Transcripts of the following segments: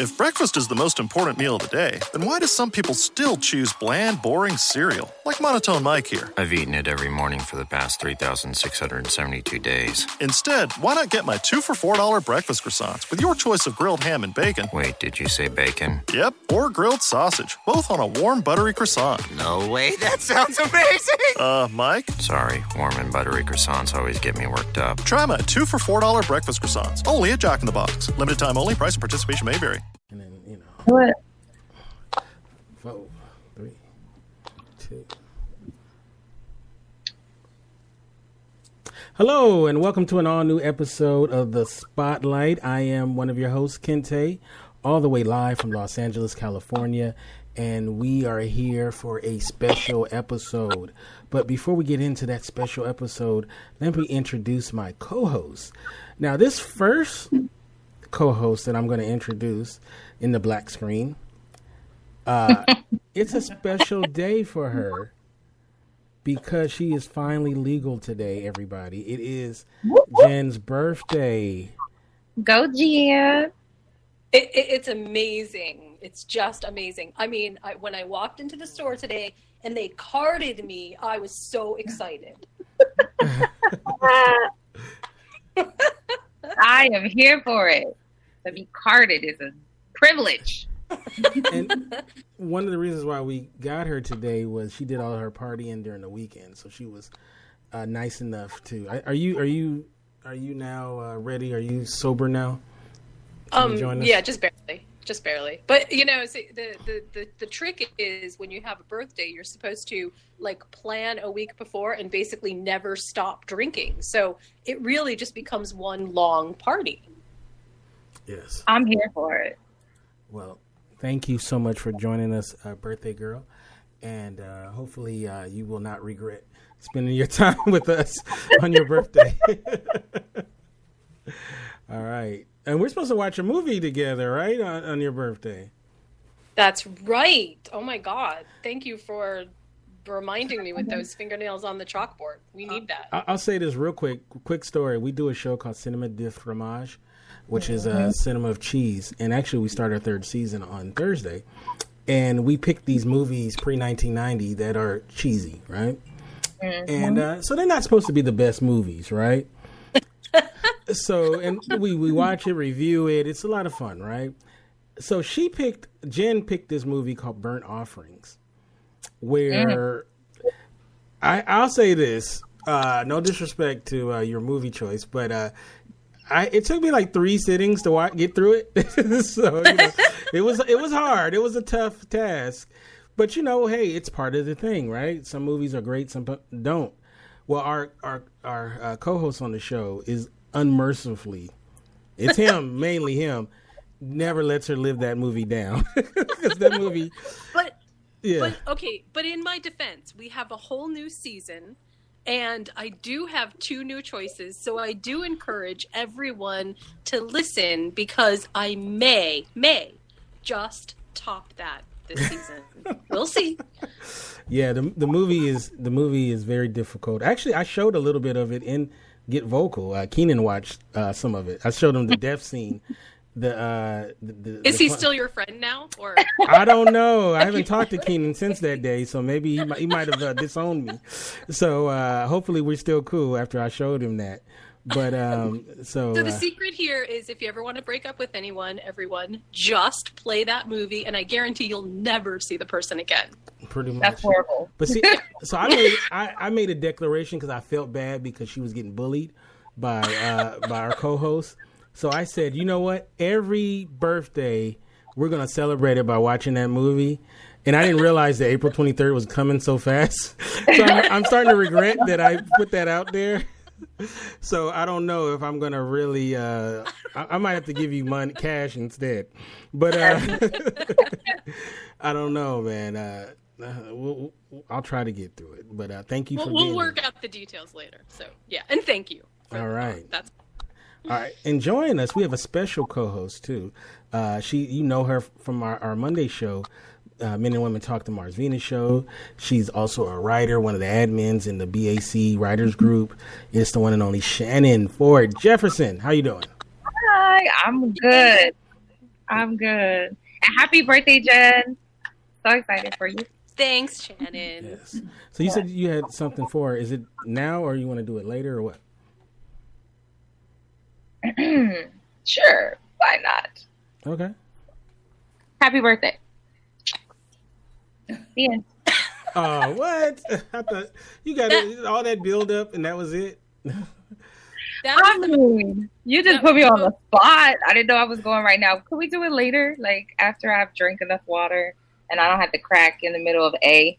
If breakfast is the most important meal of the day, then why do some people still choose bland, boring cereal, like Monotone Mike here? I've eaten it every morning for the past 3,672 days. Instead, why not get my two for $4 breakfast croissants with your choice of grilled ham and bacon? Wait, did you say bacon? Yep, or grilled sausage, both on a warm, buttery croissant. No way, that sounds amazing! Uh, Mike? Sorry, warm and buttery croissants always get me worked up. Try my two for $4 breakfast croissants, only at Jack in the Box. Limited time only, price and participation may vary. And then, you know, What? four, three, two. Hello, and welcome to an all new episode of The Spotlight. I am one of your hosts, Kente, all the way live from Los Angeles, California, and we are here for a special episode. But before we get into that special episode, let me introduce my co host. Now, this first co host that I'm going to introduce in the black screen uh, it's a special day for her because she is finally legal today, everybody. It is Jen's birthday. Go, Jen. It, it, it's amazing. It's just amazing. I mean, I, when I walked into the store today and they carded me, I was so excited. I am here for it. To be carded is a privilege. And one of the reasons why we got her today was she did all her partying during the weekend, so she was uh, nice enough to. Are are you are you are you now uh, ready? Are you sober now? Can you join Um, us? yeah, just barely, just barely. But you know, see, the, the the the trick is when you have a birthday, you're supposed to like plan a week before and basically never stop drinking. So it really just becomes one long party. Yes. I'm here for it. Well, thank you so much for joining us, uh, birthday girl, and uh, hopefully uh, you will not regret spending your time with us on your birthday. All right, and we're supposed to watch a movie together, right, on, on your birthday. That's right. Oh my god! Thank you for reminding me with those fingernails on the chalkboard. We need that. I'll say this real quick. Quick story. We do a show called Cinema de Fromage, which is a cinema of cheese. And actually, we start our third season on Thursday. And we pick these movies pre 1990 that are cheesy, right? And uh, so they're not supposed to be the best movies, right? So, and we, we watch it, review it. It's a lot of fun, right? So she picked, Jen picked this movie called Burnt Offerings, where I, I'll say this. Uh, no disrespect to uh, your movie choice, but uh, I it took me like three sittings to wa- get through it. so you know, it was it was hard. It was a tough task, but you know, hey, it's part of the thing, right? Some movies are great, some don't. Well, our our our uh, co-host on the show is unmercifully, it's him mainly him. Never lets her live that movie down because that movie, But yeah. But okay, but in my defense, we have a whole new season and I do have two new choices. So I do encourage everyone to listen because I may may just top that this season. we'll see. Yeah, the the movie is the movie is very difficult. Actually, I showed a little bit of it in Get Vocal. Uh, Keenan watched uh, some of it. I showed him the death scene. The, uh, the, the Is he still your friend now or I don't know. I haven't talked to Keenan since that day, so maybe he might, he might have uh, disowned me. So uh, hopefully we're still cool after I showed him that. But um, so, So the uh, secret here is if you ever want to break up with anyone, everyone, just play that movie and I guarantee you'll never see the person again. pretty much. That's horrible. But see, so I made I, I made a declaration because I felt bad because she was getting bullied by uh, by our co-host. So I said, you know what? Every birthday, we're gonna celebrate it by watching that movie. And I didn't realize that April 23rd was coming so fast. So I'm, I'm starting to regret that I put that out there. So I don't know if I'm gonna really. Uh, I, I might have to give you money, cash instead. But uh, I don't know, man. Uh, uh, we'll, we'll- I'll try to get through it. But uh, thank you We'll, for we'll work out the details later. So yeah, and thank you. All right. That's All right, and join us. We have a special co-host too. Uh, she, you know her from our, our Monday show, uh, Men and Women Talk to Mars Venus show. She's also a writer, one of the admins in the BAC Writers Group. It's the one and only Shannon Ford Jefferson. How you doing? Hi, I'm good. I'm good. And happy birthday, Jen. So excited for you. Thanks, Shannon. Yes. So you said you had something for her. Is it now or you want to do it later or what? sure. Why not? Okay. Happy birthday. The end. Oh, what? I thought you got it, all that build up and that was it. That I was mean, you just put me on the spot. I didn't know I was going right now. Could we do it later? Like after I've drank enough water and I don't have to crack in the middle of A.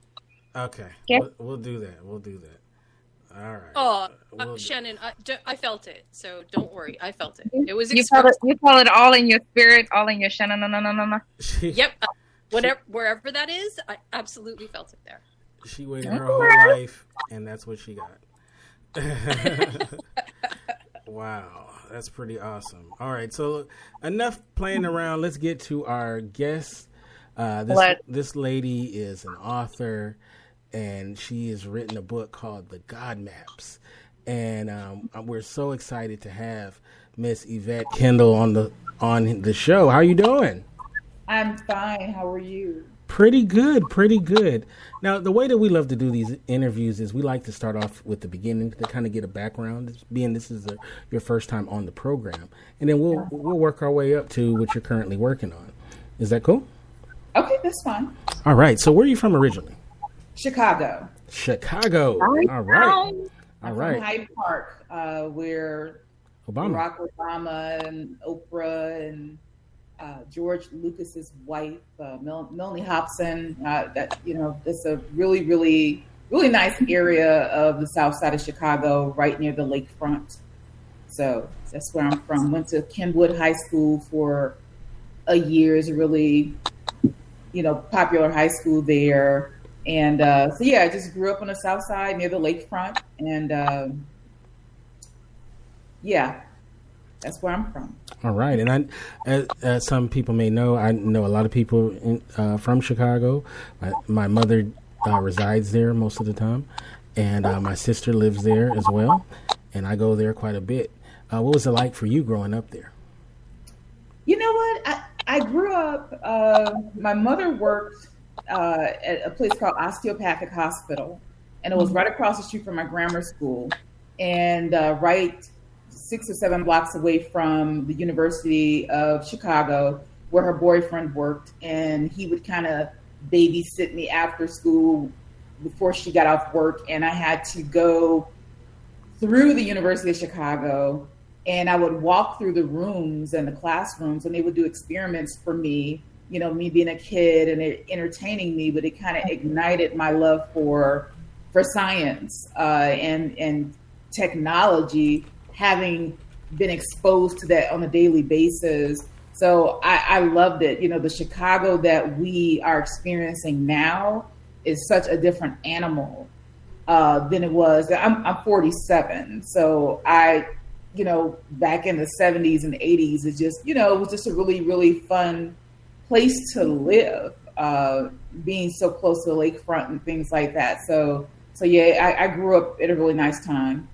Okay. Yeah. We'll, we'll do that. We'll do that. All right. Oh, We'll uh, do- Shannon, I, d- I felt it, so don't worry. I felt it. It was You felt it, you felt it all in your spirit, all in your Shannon. no no no no no. Yep, uh, whatever, wherever that is, I absolutely felt it there. She waited her whole life, and that's what she got. wow, that's pretty awesome. All right, so enough playing around. Let's get to our guest. Uh, this What? this lady is an author, and she has written a book called The God Maps, and um, we're so excited to have Miss Yvette Kendall on the on the show. How are you doing? I'm fine. How are you? Pretty good, pretty good. Now, the way that we love to do these interviews is we like to start off with the beginning to kind of get a background, being this is a, your first time on the program, and then we'll we'll work our way up to what you're currently working on. Is that cool? Okay, that's fine. All right. So, where are you from originally? Chicago. Chicago. All right. All From. Hyde Park, uh, where Obama. Barack Obama and Oprah and uh, George Lucas's wife, uh, Mel- Mellody Hobson. Uh, that you know, it's a really, really, really nice area of the South Side of Chicago, right near the lakefront. So that's where I'm from. Went to Kenwood High School for a year. It's a really, you know, popular high school there. And uh, so yeah, I just grew up on the South Side near the lakefront, and um, yeah, that's where I'm from. All right, and I, as, as some people may know, I know a lot of people in, uh, from Chicago. My, my mother uh, resides there most of the time, and uh, my sister lives there as well, and I go there quite a bit. Uh, what was it like for you growing up there? You know what? I, I grew up, uh, my mother worked uh, at a place called Osteopathic Hospital, and it was right across the street from my grammar school, and uh, right six or seven blocks away from the University of Chicago, where her boyfriend worked. And he would kind of babysit me after school before she got off work, and I had to go through the University of Chicago and I would walk through the rooms and the classrooms and they would do experiments for me, you know, me being a kid and it entertaining me, but it kind of ignited my love for for science uh, and and technology, having been exposed to that on a daily basis. So I, I loved it. You know, the Chicago that we are experiencing now is such a different animal uh, than it was. I'm, I'm 47, so I, you know, back in the 70s and 80s, it just, you know, it was just a really, really fun place to live, uh, being so close to the lakefront and things like that. So, so yeah, I, I grew up at a really nice time.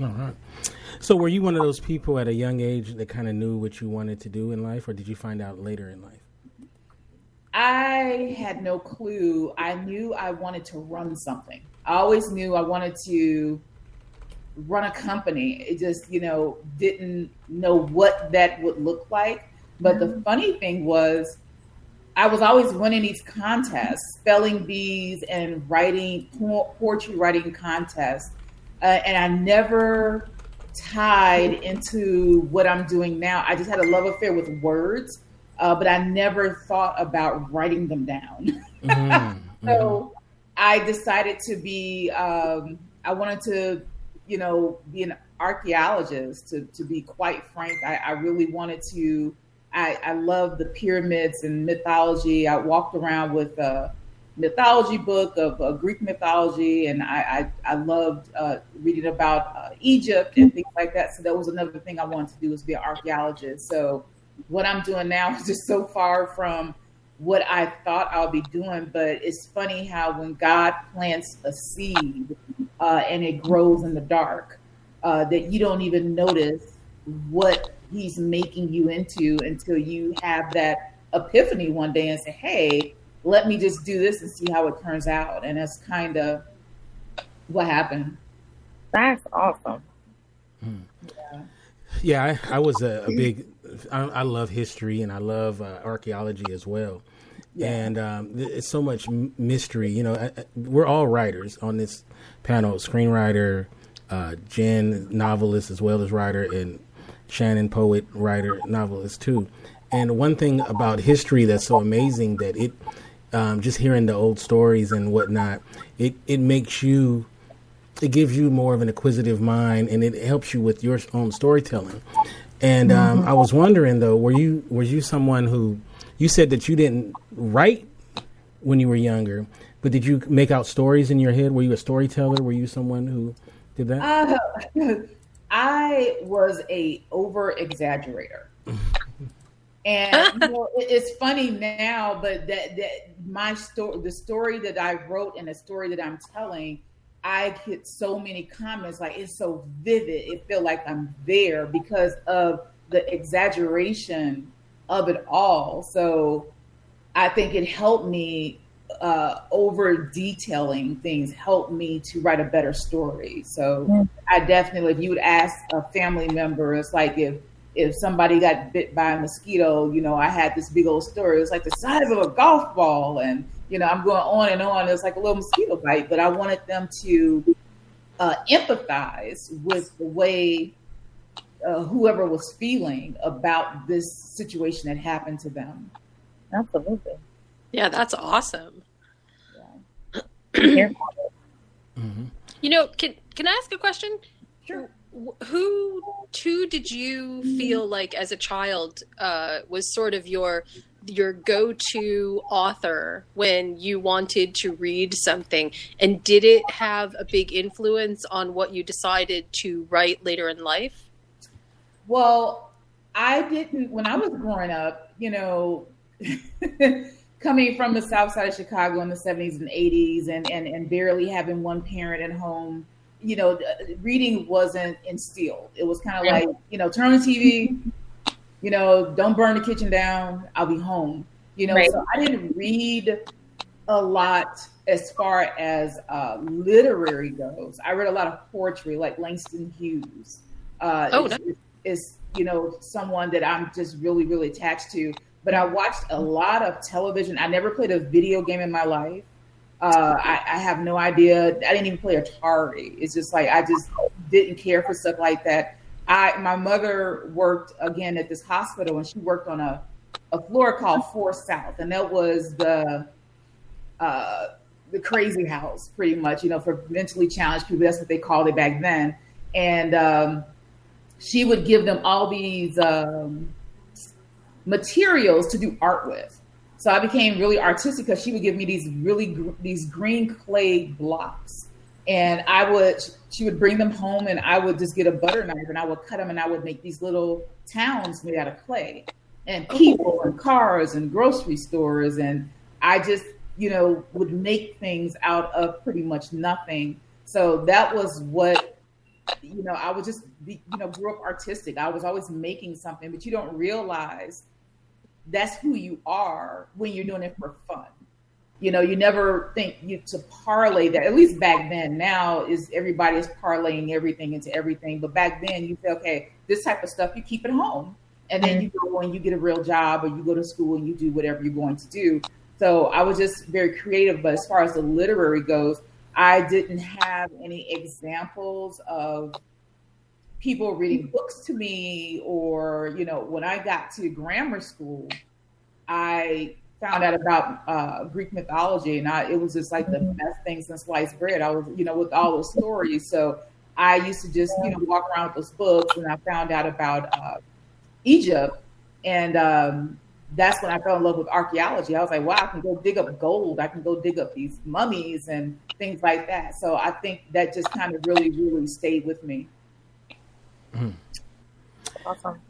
All right. So, were you one of those people at a young age that kind of knew what you wanted to do in life, or did you find out later in life? I had no clue. I knew I wanted to run something. I always knew I wanted to run a company. It just, you know, didn't know what that would look like. But the funny thing was, I was always winning these contests, spelling bees and writing poetry writing contests, uh, and I never tied into what I'm doing now. I just had a love affair with words, uh, but I never thought about writing them down. Mhm, So I decided to be, um, I wanted to, you know, be an archaeologist, to, to be quite frank. I, I really wanted to, I, I love the pyramids and mythology. I walked around with a mythology book of uh, Greek mythology, and I, I, I loved uh, reading about uh, Egypt and things like that. So that was another thing I wanted to do was be an archaeologist. So what I'm doing now is just so far from what I thought I'll be doing. But it's funny how when God plants a seed uh, and it grows in the dark, uh, that you don't even notice what he's making you into until you have that epiphany one day and say, "Hey, let me just do this and see how it turns out." And that's kind of what happened. That's awesome. Yeah, yeah I, I, was a, a big. I, I, love history and I love uh, archaeology as well. Yeah. And um, it's so much mystery. You know, I, we're all writers on this panel: screenwriter, uh, Jen, novelist as well as writer, and Shannon, poet, writer, novelist too. And one thing about history that's so amazing that it, um, just hearing the old stories and whatnot, it it makes you it gives you more of an acquisitive mind and it helps you with your own storytelling. And um, mm-hmm. I was wondering though, were you were you someone who you said that you didn't write when you were younger, but did you make out stories in your head? Were you a storyteller? Were you someone who did that? Uh, I was a over exaggerator. and you know, it's funny now, but that that my story, the story that I wrote and the story that I'm telling I get so many comments like it's so vivid. It feel like I'm there because of the exaggeration of it all. So I think it helped me uh, over detailing things helped me to write a better story. So. I definitely, if you would ask a family member, it's like if if somebody got bit by a mosquito, you know, I had this big old story. It was like the size of a golf ball, and you know, I'm going on and on. It was like a little mosquito bite, but I wanted them to uh, empathize with the way uh, whoever was feeling about this situation that happened to them. Absolutely. Yeah, that's awesome. Yeah. mm-hmm. You know, can can I ask a question? Sure. Who, who did you feel like as a child uh, was sort of your your go-to author when you wanted to read something? And did it have a big influence on what you decided to write later in life? Well i didn't when i was growing up you know coming from the south side of chicago in the 70s and 80s and, and, and barely having one parent at home you know reading wasn't instilled it was kind of yeah. like you know turn on the tv you know, don't burn the kitchen down. I'll be home. You know, right. so I didn't read a lot as far as uh, literary goes. I read a lot of poetry, like Langston Hughes. Uh, oh, is, is you know someone that I'm just really really attached to. But I watched a lot of television. I never played a video game in my life. Uh, I, I, have no idea. I didn't even play Atari. It's just like I just didn't care for stuff like that. I my mother worked again at this hospital, and she worked on a a floor called Four South, and that was the uh, the crazy house, pretty much. You know, for mentally challenged people, that's what they called it back then. And um, she would give them all these um, materials to do art with. So I became really artistic because she would give me these really gr- these green clay blocks. And I would she would bring them home and I would just get a butter knife and I would cut them and I would make these little towns made out of clay. And oh. people and cars and grocery stores. And I just you know would make things out of pretty much nothing. So that was what you know I was just you know grew up artistic. I was always making something but you don't realize that's who you are when you're doing it for fun you know, you never think you to parlay that. At least back then. Now is everybody is parlaying everything into everything. But back then, you say, okay, this type of stuff you keep at home, and then mm-hmm. you go and you get a real job, or you go to school and you do whatever you're going to do. So I was just very creative. But as far as the literary goes, I didn't have any examples of people reading books to me, or you know, when I got to grammar school, I found out about uh, Greek mythology, and I, it was just like the mm-hmm. best thing since sliced bread. I was, you know, with all those stories. So I used to just, you know, walk around with those books, and I found out about uh, Egypt, and um, that's when I fell in love with archaeology. I was like, wow, I can go dig up gold. I can go dig up these mummies and things like that. So I think that just kind of really, really stayed with me. Awesome.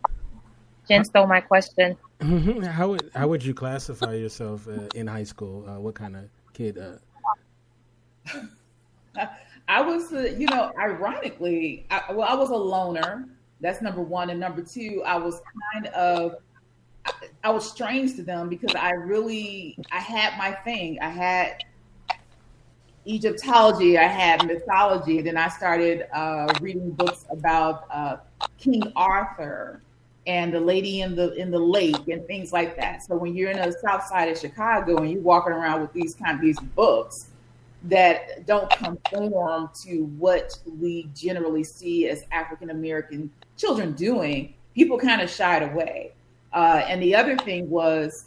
Jen stole my question. Mm-hmm. How would how would you classify yourself uh, in high school? Uh, what kind of kid? Uh... I was, uh, you know, ironically, I, well, I was a loner. That's number one. And number two, I was kind of I was strange to them because I really I had my thing. I had Egyptology, I had mythology. Then I started uh, reading books about uh, King Arthur and the Lady in the in the Lake and things like that. So when you're in the South Side of Chicago and you're walking around with these kind of these books that don't conform to what we generally see as African American children doing, people kind of shied away. Uh, and the other thing was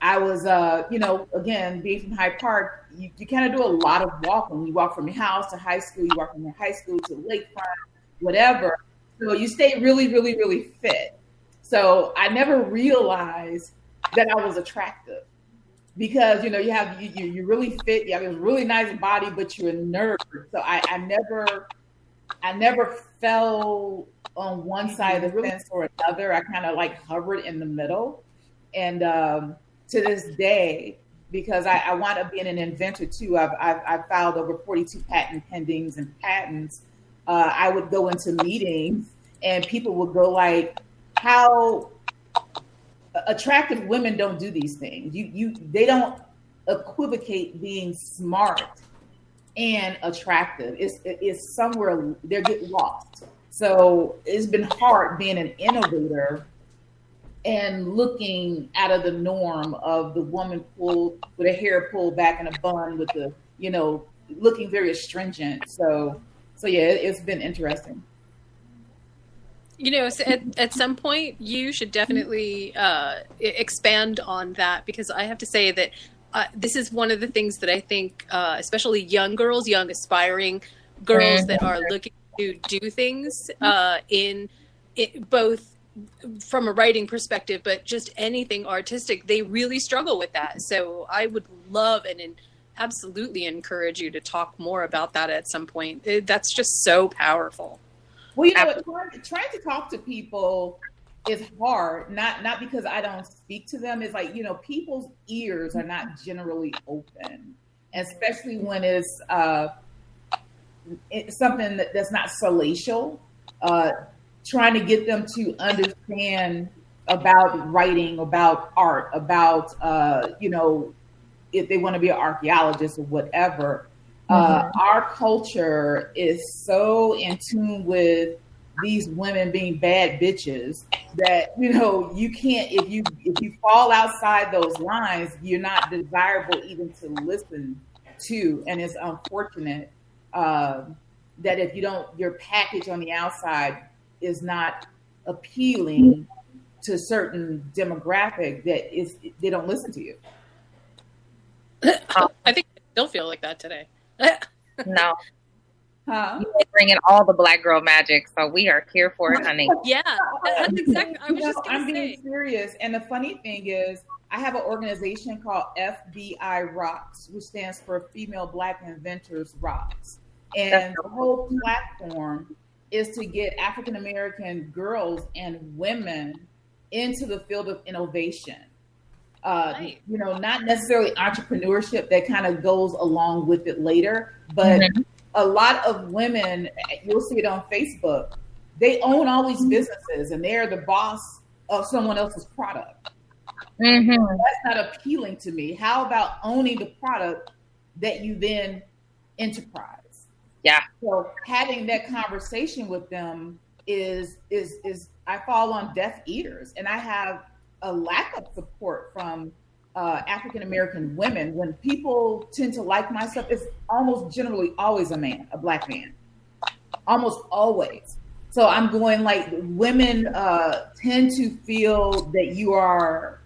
I was, uh, you know, again, being from Hyde Park, you, you kind of do a lot of walking. You walk from your house to high school, you walk from your high school to lakefront, whatever. So you stay really, really, really fit. So I never realized that I was attractive because you know you have you, you are really fit, you have a really nice body, but you're a nerd. So I, I never I never fell on one side of the fence or another. I kind of like hovered in the middle, and um, to this day because I, I wound up being an inventor too. I've, I've, I've filed over 42 patent pendings and patents. Uh, I would go into meetings and people would go like, how attractive women don't do these things. You, you, they don't equivocate being smart and attractive. It's, it's somewhere they get lost. So it's been hard being an innovator and looking out of the norm of the woman pulled with her hair pulled back in a bun with the you know looking very astringent. So so yeah it, has been interesting. You know at, at some point you should definitely uh, expand on that because i have to say that uh, this is one of the things that i think uh, especially young girls young aspiring girls that are looking to do things uh, in it, both from a writing perspective, but just anything artistic, they really struggle with that. So I would love and absolutely encourage you to talk more about that at some point. It, that's just so powerful. Well, you know, trying, trying to talk to people is hard. Not not because I don't speak to them. It's like you know, people's ears are not generally open, especially when it's uh, it's something that, that's not salacial. Uh, trying to get them to understand about writing, about art, about uh, you know, if they want to be an archaeologist or whatever. Uh, mm-hmm. Our culture is so in tune with these women being bad bitches that you know you can't if you if you fall outside those lines you're not desirable even to listen to and it's unfortunate uh, that if you don't your package on the outside is not appealing to a certain demographic that is they don't listen to you. Um, I think I still feel like that today. no. Huh? You're bringing all the black girl magic, so we are here for it, honey. yeah, that's exactly. I was just I'm say. being serious, and the funny thing is, I have an organization called FBI Rocks, which stands for Female Black Inventors Rocks, and the whole platform is to get African American girls and women into the field of innovation. Uh, right. You know, not necessarily entrepreneurship that kind of goes along with it later, but mm-hmm. a lot of women, you'll see it on Facebook, they own all these businesses and they're the boss of someone else's product. Mm-hmm. That's not appealing to me. How about owning the product that you then enterprise? Yeah. So having that conversation with them is is is I fall on deaf ears, and I have a lack of support from uh, African American women. When people tend to like my stuff, it's almost generally always a man, a black man, almost always. So I'm going like women uh, tend to feel that you are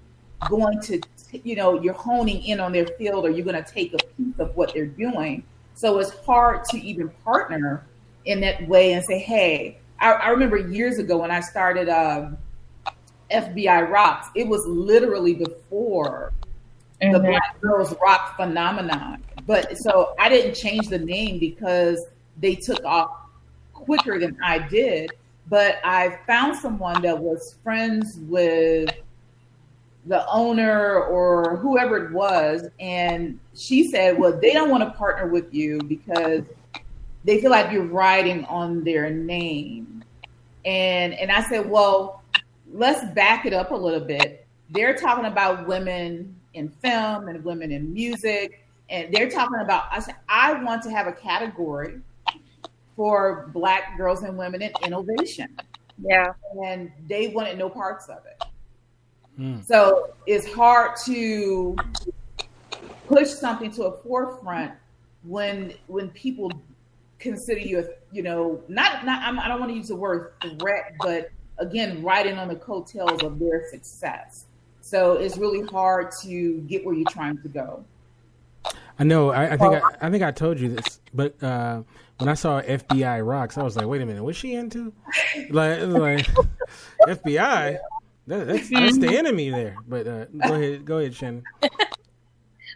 going to, you know, you're honing in on their field, or you're going to take a piece of what they're doing so it's hard to even partner in that way and say, hey, I, I remember years ago when I started um, FBI Rocks, it was literally before mm-hmm. the Black Girls Rock phenomenon. But so I didn't change the name because they took off quicker than I did. But I found someone that was friends with the owner or whoever it was, and she said, "Well, they don't want to partner with you because they feel like you're riding on their name." And and I said, well, let's back it up a little bit. They're talking about women in film and women in music, and they're talking about. I said, I want to have a category for Black girls and women in innovation. Yeah, and they wanted no parts of it. Mm. So it's hard to push something to a forefront when when people consider you, a, you know, not not I'm, I do not want to use the word threat, but again, riding on the coattails of their success. So it's really hard to get where you're trying to go. I know. I, I think I, I, think I told you this, but uh, when I saw FBI rocks, I was like, "Wait a minute, what's she into?" Like, like FBI. That, that's that's the enemy there. But uh, go ahead, go ahead, Shannon.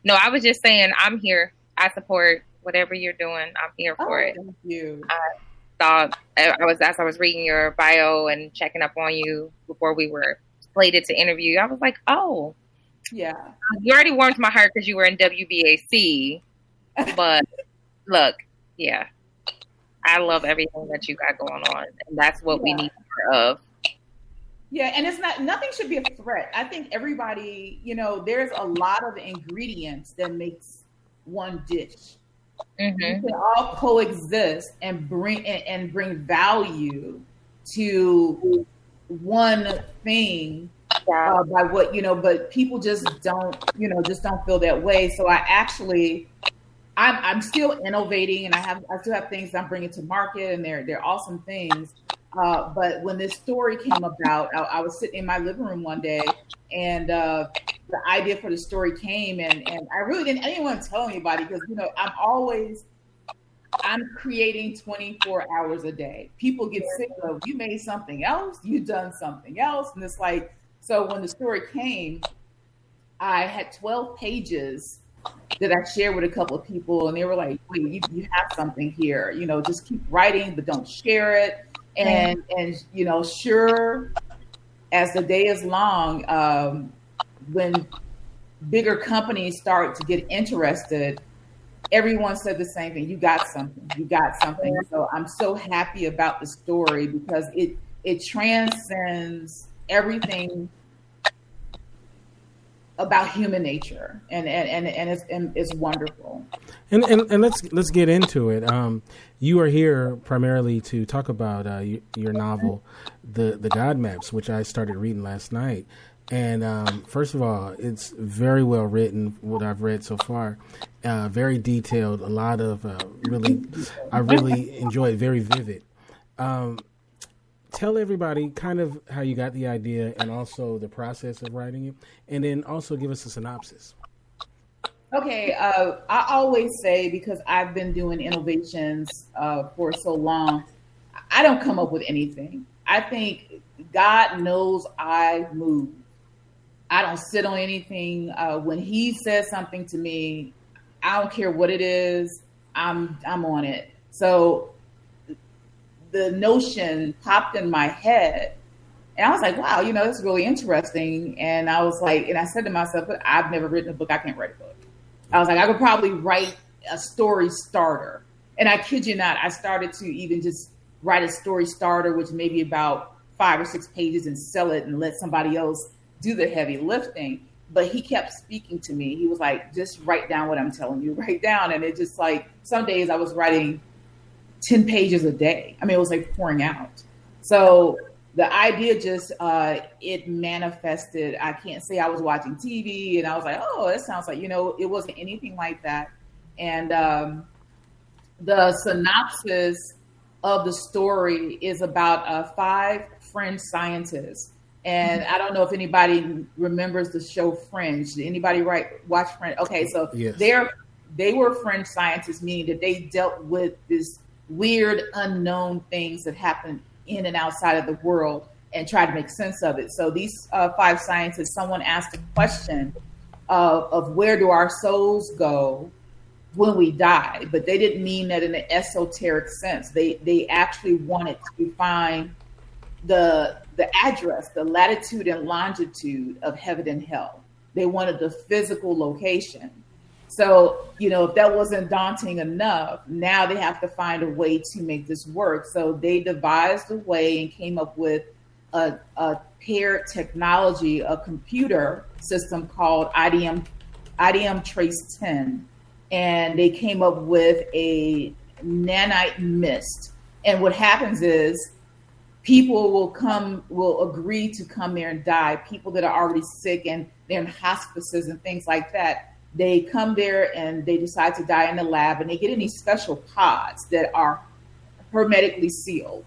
No, I was just saying I'm here. I support whatever you're doing. I'm here for oh, it. Thank you. I thought I was as I was reading your bio and checking up on you before we were slated to interview. I was like, oh, yeah. You already warmed my heart because you were in WBAC, but look, yeah, I love everything that you got going on, and that's what yeah. we need more of. Yeah, and it's not nothing should be a threat. I think everybody, you know, there's a lot of ingredients that makes one dish. Mm-hmm. We can all coexist and bring and, and bring value to one thing uh, by what you know, but people just don't, you know, just don't feel that way. So I actually, I'm I'm still innovating, and I have I still have things I'm bringing to market, and they're they're awesome things. Uh, but when this story came about, I, I, was sitting in my living room one day, and uh, the idea for the story came, and and I really didn't to tell anybody because you know I'm always I'm creating 24 hours a day. People get sick of you made something else, you done something else, and it's like so. When the story came, I had 12 pages that I shared with a couple of people, and they were like, "Wait, you, you have something here. You know, just keep writing, but don't share it." And and you know, sure, as the day is long, um, when bigger companies start to get interested, everyone said the same thing. You got something. You got something. So I'm so happy about the story because it it transcends everything about human nature and and and, and it's and it's wonderful and, and and let's let's get into it um you are here primarily to talk about uh, your novel the the god maps which i started reading last night and um, first of all, it's very well written. What I've read so far, uh, very detailed. A lot of uh, really, I really enjoyed. Very vivid. Um, tell everybody kind of how you got the idea and also the process of writing it, and then also give us a synopsis. Okay, uh, I always say because I've been doing innovations uh, for so long, I don't come up with anything. I think God knows I move. I don't sit on anything. Uh, when he says something to me, I don't care what it is. I'm I'm on it. So the notion popped in my head, and I was like, "Wow, you know, this is really interesting." And I was like, and I said to myself, "I've never written a book. I can't write a book." I was like, I could probably write a story starter. And I kid you not, I started to even just write a story starter, which maybe about five or six pages, and sell it and let somebody else do the heavy lifting. But he kept speaking to me. He was like, just write down what I'm telling you, write down. And it just like, some days I was writing 10 pages a day. I mean, it was like pouring out. So the idea just, uh, it manifested. I can't say I was watching TV and I was like, oh, that sounds like, you know, it wasn't anything like that. And um, the synopsis of the story is about uh, five Fringe scientists and I don't know if anybody remembers the show Fringe. Did anybody write watch Fringe? Okay, so yes. they're they were Fringe scientists, meaning that they dealt with this weird, unknown things that happen in and outside of the world and try to make sense of it. So these uh, five scientists, someone asked a question of, of where do our souls go when we die, but they didn't mean that in an esoteric sense. They they actually wanted to find the the address, the latitude and longitude of heaven and hell. They wanted the physical location. So, you know, if that wasn't daunting enough, now they have to find a way to make this work. So they devised a way and came up with a, a paired technology, a computer system called IDM IDM Trace 10. And they came up with a nanite mist. And what happens is people will come, will agree to come there and die. People that are already sick and they're in hospices and things like that. They come there and they decide to die in the lab and they get in these special pods that are hermetically sealed.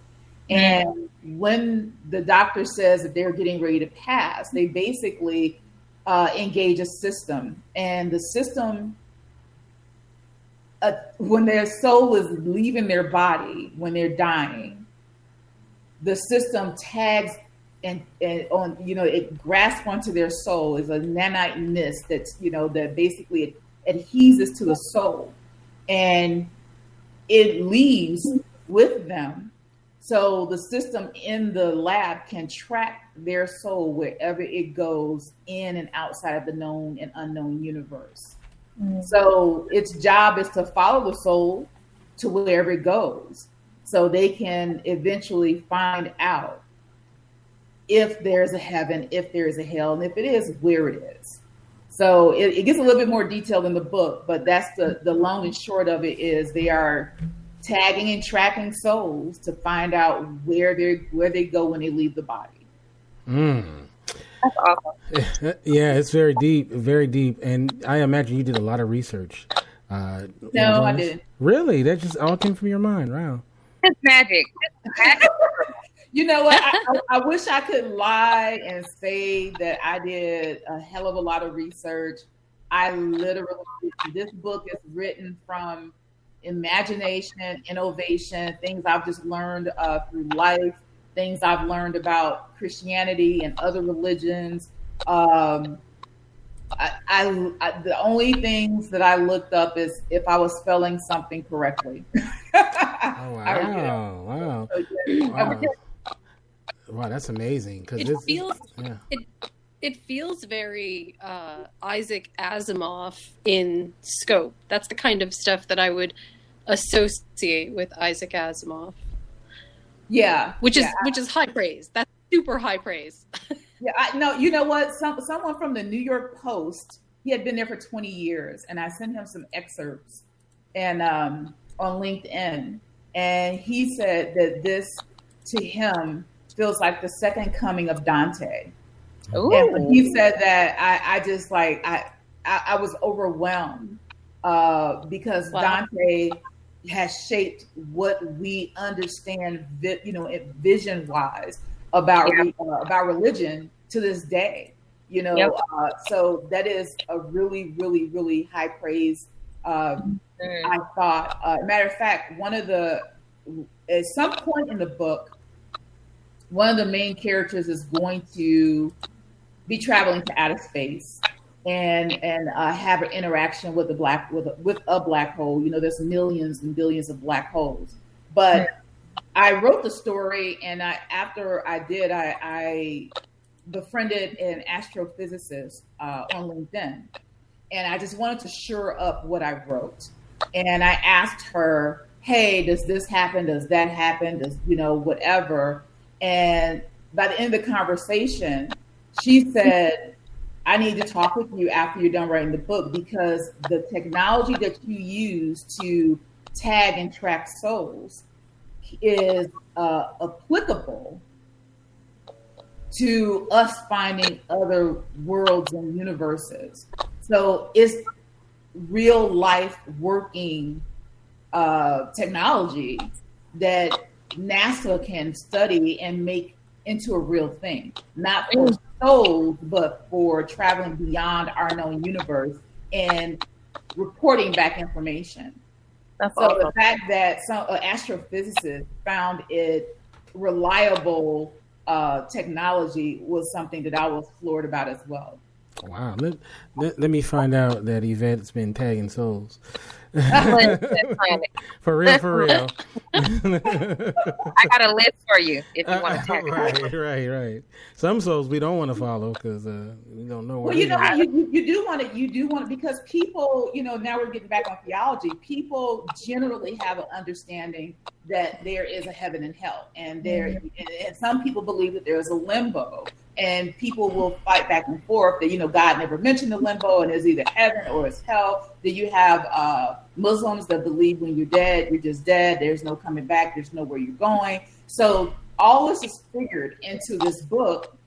And when the doctor says that they're getting ready to pass, they basically uh, engage a system. And the system, uh, when their soul is leaving their body, when they're dying, the system tags and, and on you know it grasps onto their soul is a nanite mist that's you know that basically adheses to the soul. And it leaves with them. So the system in the lab can track their soul wherever it goes in and outside of the known and unknown universe. Mm-hmm. so its job is to follow the soul to wherever it goes so they can eventually find out if there's a heaven, if there is a hell, and if it is, where it is. So it, it, gets a little bit more detailed in the book, but that's the the long and short of it is they are tagging and tracking souls to find out where they where they go when they leave the body. Mm. That's awesome. Yeah, it's very deep, very deep, and I imagine you did a lot of research. Uh, no, I didn't. Really, that just all came from your mind. Wow. It's magic. You know what? I, I, wish I could lie and say that I did a hell of a lot of research. I literally, this book is written from imagination, innovation, things I've just learned uh, through life, things I've learned about Christianity and other religions. Um, I, I, I, the only things that I looked up is if I was spelling something correctly. oh, wow! wow! wow. Wow, that's amazing. Because it feels yeah. it it feels very uh, Isaac Asimov in scope. That's the kind of stuff that I would associate with Isaac Asimov. Yeah, which is yeah. which is high praise. That's super high praise. Yeah, I know. You know what? Some someone from the New York Post. He had been there for 20 years, and I sent him some excerpts and um, on LinkedIn, and he said that this to him feels like the second coming of Dante. Ooh. And he said that, I, I just like I, I, I was overwhelmed uh, because wow. Dante has shaped what we understand, you know, vision wise about yeah. uh, about religion to this day. You know, yep. uh, so that is a really, really, really high praise. Um, mm. I thought. Uh, matter of fact, one of the at some point in the book, one of the main characters is going to be traveling to outer space and and uh, have an interaction with a black with a, with a black hole. You know, there's millions and billions of black holes, but I wrote the story, and I after I did, I, I befriended an astrophysicist uh, on LinkedIn, and I just wanted to shore up what I wrote. And I asked her, "Hey, does this happen? Does that happen? Does you know whatever?" And by the end of the conversation, she said, I need to talk with you after you're done writing the book because the technology that you use to tag and track souls is uh, applicable to us finding other worlds and universes. So it's real life working uh, technology that NASA can study and make into a real thing, not for mm. souls, but for traveling beyond our known universe and reporting back information. That's so awesome. the fact that some uh, astrophysicists found it reliable uh, technology was something that I was floored about as well. Wow. Let, let, let me find out that Yvette's been tagging souls. for real, for real. I got a list for you if you want to check. right, right, right. Some souls we don't want to follow because uh, we don't know. Well, you know, you, you, you do want to, you do want to, because people, you know, now we're getting back on theology. People generally have an understanding that there is a heaven and hell, and there, mm-hmm. and, and some people believe that there is a limbo and people will fight back and forth that you know God never mentioned the limbo and it's either heaven or it's hell. Then you have uh, Muslims that believe when you're dead, you're just dead. There's no coming back. There's nowhere you're going. So all this is figured into this book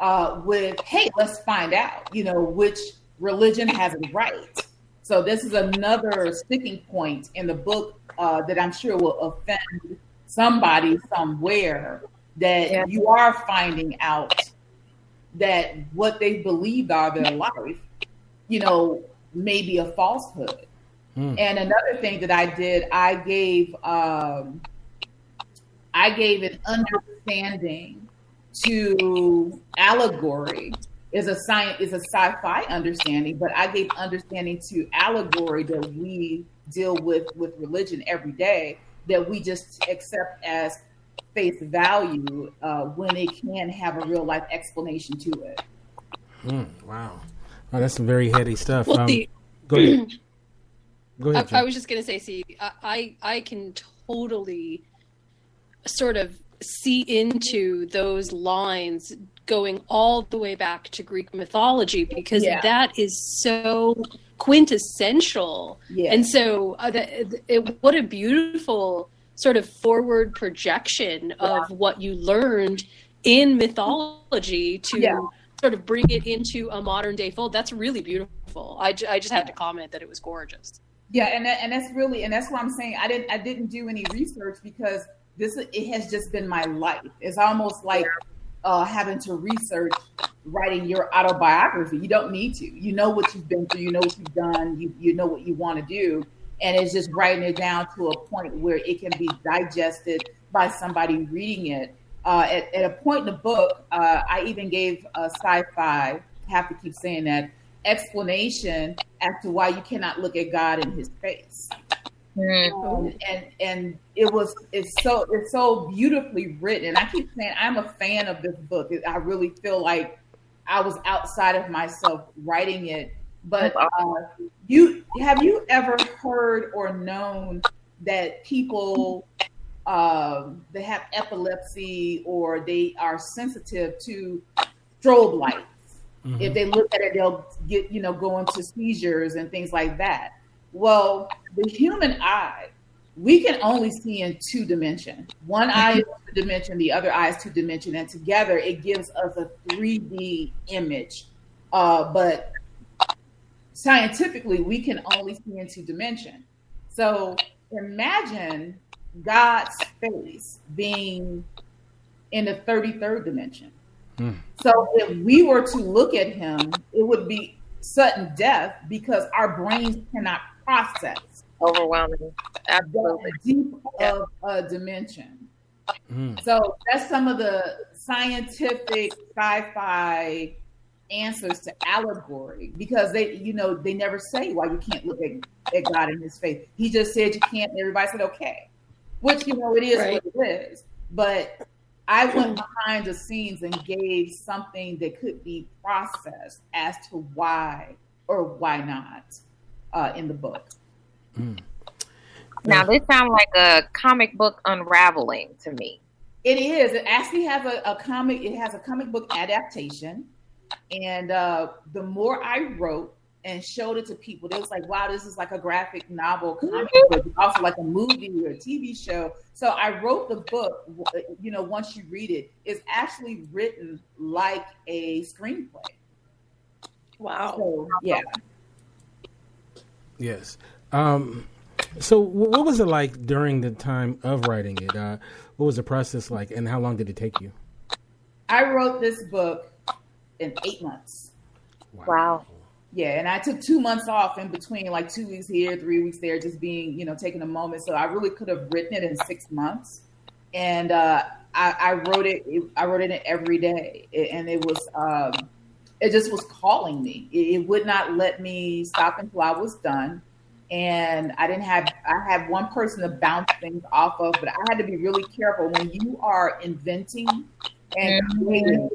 uh, with, hey, let's find out. You know which religion has it right. So this is another sticking point in the book uh, that I'm sure will offend somebody somewhere that yeah. you are finding out that what they believed are their life, you know, may be a falsehood. Hmm. And another thing that I did, I gave um, I gave an understanding to allegory is a science is a sci-fi understanding, but I gave understanding to allegory that we deal with with religion every day that we just accept as face value uh, when it can have a real life explanation to it. Mm, wow. Oh, that's some very heady stuff. Well, um, the, go ahead. Go ahead. I, I, was just going to say, see, I, I can totally sort of see into those lines going all the way back to Greek mythology because yeah. that is so quintessential. Yeah. And so, uh, the, it, what a beautiful sort of forward projection of what you learned in mythology to yeah. sort of bring it into a modern day fold. That's really beautiful. I, I just had to comment that it was gorgeous. Yeah, and that, and that's really and that's what I'm saying. I didn't I didn't do any research because this it has just been my life. It's almost like uh, having to research writing your autobiography. You don't need to. You know what you've been through. You know what you've done. You you know what you want to do and it's just writing it down to a point where it can be digested by somebody reading it. Uh, at, at, a point in the book, uh, I even gave a sci-fi, have to keep saying that, explanation as to why you cannot look at God in His face. Mm-hmm. Um, and and it was it's so it's so beautifully written. And I keep saying I'm a fan of this book. I really feel like I was outside of myself writing it but uh, you have you ever heard or known that people um, that have epilepsy or they are sensitive to strobe lights? Mm-hmm. If they look at it, they'll get you know go into seizures and things like that. Well, the human eye, we can only see in two dimension. One eye is two dimension, the other eye is two dimension, and together it gives us a 3D image. Uh, but scientifically we can only see into dimension. So imagine God's face being in the 33rd dimension. Mm. So if we were to look at him, it would be sudden death because our brains cannot process overwhelming absolutely deep of a dimension. Mm. So that's some of the scientific sci-fi answers to allegory because they, you know, they never say why you can't look at, at God in his face. He just said you can't, and everybody said okay, which, you know, it is right. what it is. But I went behind the scenes and gave something that could be processed as to why or why not uh, in the book. Mm. Now, this sounds like a comic book unraveling to me. It is. It actually has a, a comic. It has a comic book adaptation. And uh, the more I wrote and showed it to people, they was like, wow, this is like a graphic novel comic mm-hmm. book, also like a movie or a TV show. So I wrote the book, you know, once you read it, it's actually written like a screenplay. Wow. So, yeah. Yes. Um, so what was it like during the time of writing it? Uh, what was the process like and how long did it take you? I wrote this book in eight months. Wow. Yeah, and I took two months off in between, like two weeks here, three weeks there, just being, you know, taking a moment. So I really could have written it in six months, and uh, I, I, wrote it. I wrote it every day, and it was, um, it just was calling me. It, it would not let me stop until I was done, and I didn't have I had one person to bounce things off of, but I had to be really careful when you are inventing and creating.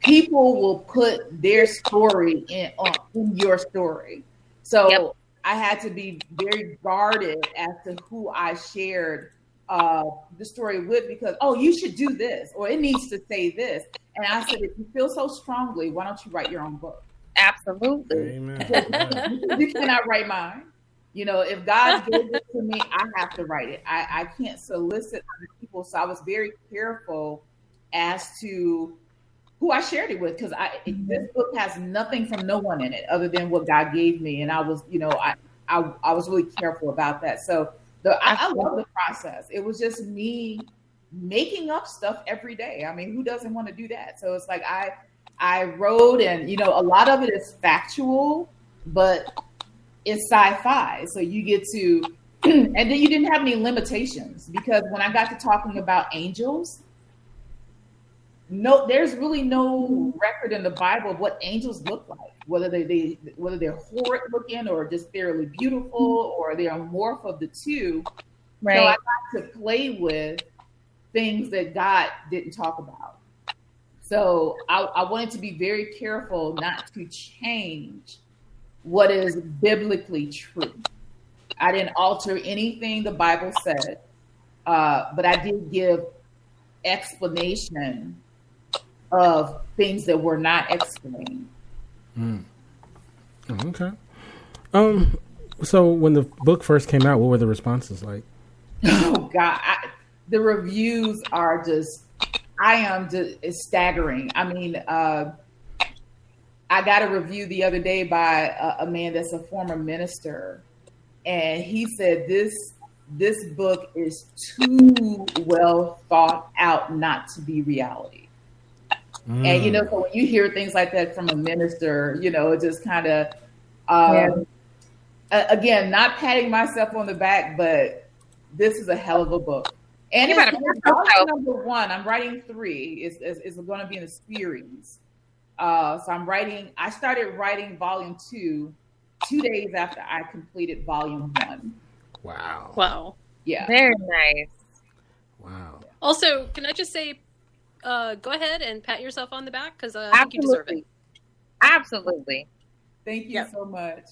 People will put their story in on, in your story, so Yep. I had to be very guarded as to who I shared uh, the story with because oh you should do this or it needs to say this, and I said if you feel so strongly, why don't you write your own book? Absolutely. Amen. You cannot write mine. You know, if God gave it to me, I have to write it. I, I can't solicit other people. So I was very careful as to who I shared it with because I this book has nothing from no one in it other than what God gave me, and I was, you know, I I, I was really careful about that. So the I, I love the process. It was just me making up stuff every day. I mean, who doesn't want to do that? So it's like I I wrote, and you know, a lot of it is factual, but it's sci-fi. So you get to, and then you didn't have any limitations because when I got to talking about angels, no, there's really no record in the Bible of what angels look like. Whether they, they whether they're horrid looking or just fairly beautiful or they're a morph of the two. right So I got to play with things that God didn't talk about. So I, I wanted to be very careful not to change what is biblically true. I didn't alter anything the Bible said, uh, but I did give explanation of things that were not explained. Okay. Um. So when the book first came out, what were the responses like? Oh God, I, the reviews are just, I am just it's staggering. I mean, uh, I got a review the other day by a, a man that's a former minister, and he said this this book is too well thought out not to be reality. And you know, so when you hear things like that from a minister, you know, it just kind of, um, a- again, not patting myself on the back, but this is a hell of a book. And You it's, it's volume number one. I'm writing three. It's, it's, it's going to be in a series. Uh, so I'm writing. I started writing volume two two days after I completed volume one. Wow. Wow. Yeah. Very nice. Wow. Also, can I just say, uh, go ahead and pat yourself on the back because uh, I think you deserve it. Absolutely. Absolutely. Thank you Yep. so much.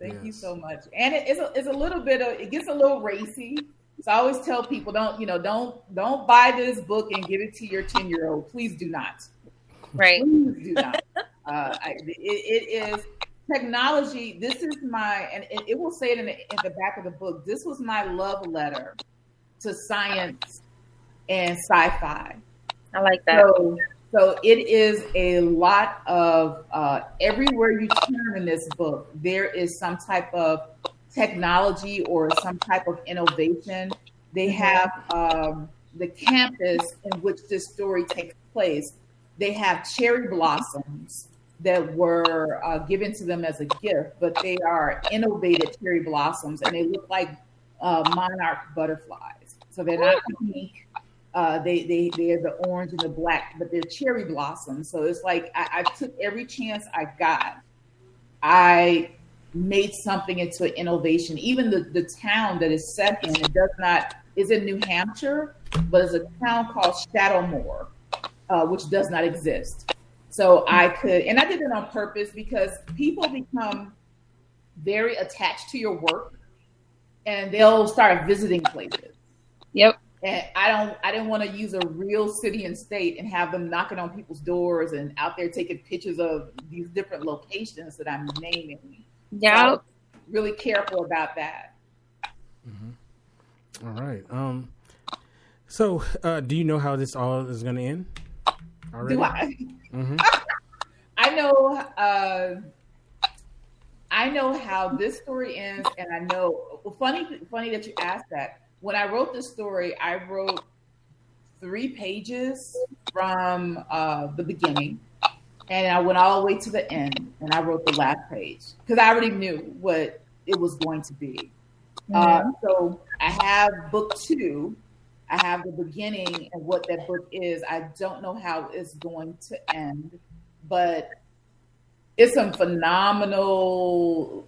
Thank you so much. And it, it's a, it's a little bit of it gets a little racy. So I always tell people don't you know don't don't buy this book and give it to your ten year old. Please do not. Right. Please do not. uh, I, it, it is technology. This is my and it, it will say it in the, in the back of the book. This was my love letter to science and sci-fi. I like that. So, so it is a lot of uh, everywhere you turn in this book, there is some type of technology or some type of innovation. They have um, the campus in which this story takes place. They have cherry blossoms that were uh, given to them as a gift, but they are innovative cherry blossoms, and they look like uh, monarch butterflies. So they're not pink. Uh, they they they're the orange and the black, but they're cherry blossoms. So it's like I, I took every chance I got. I made something into an innovation. Even the the town that is set in it does not is in New Hampshire, but it's a town called Shadowmore, uh, which does not exist. So I could, and I did it on purpose because people become very attached to your work, and they'll start visiting places. Yep. And I don't, I didn't want to use a real city and state and have them knocking on people's doors and out there taking pictures of these different locations that I'm naming. Yeah. So, really careful about that. All right. Um. So, uh, do you know how this all is going to end? Already? Do I? Mhm. I know. Uh, I know how this story ends, and I know. Well, funny, funny that you asked that. When I wrote this story, I wrote three pages from uh, the beginning, and I went all the way to the end, and I wrote the last page because I already knew what it was going to be. Uh, so I have book two. I have the beginning and what that book is. I don't know how it's going to end, but it's some phenomenal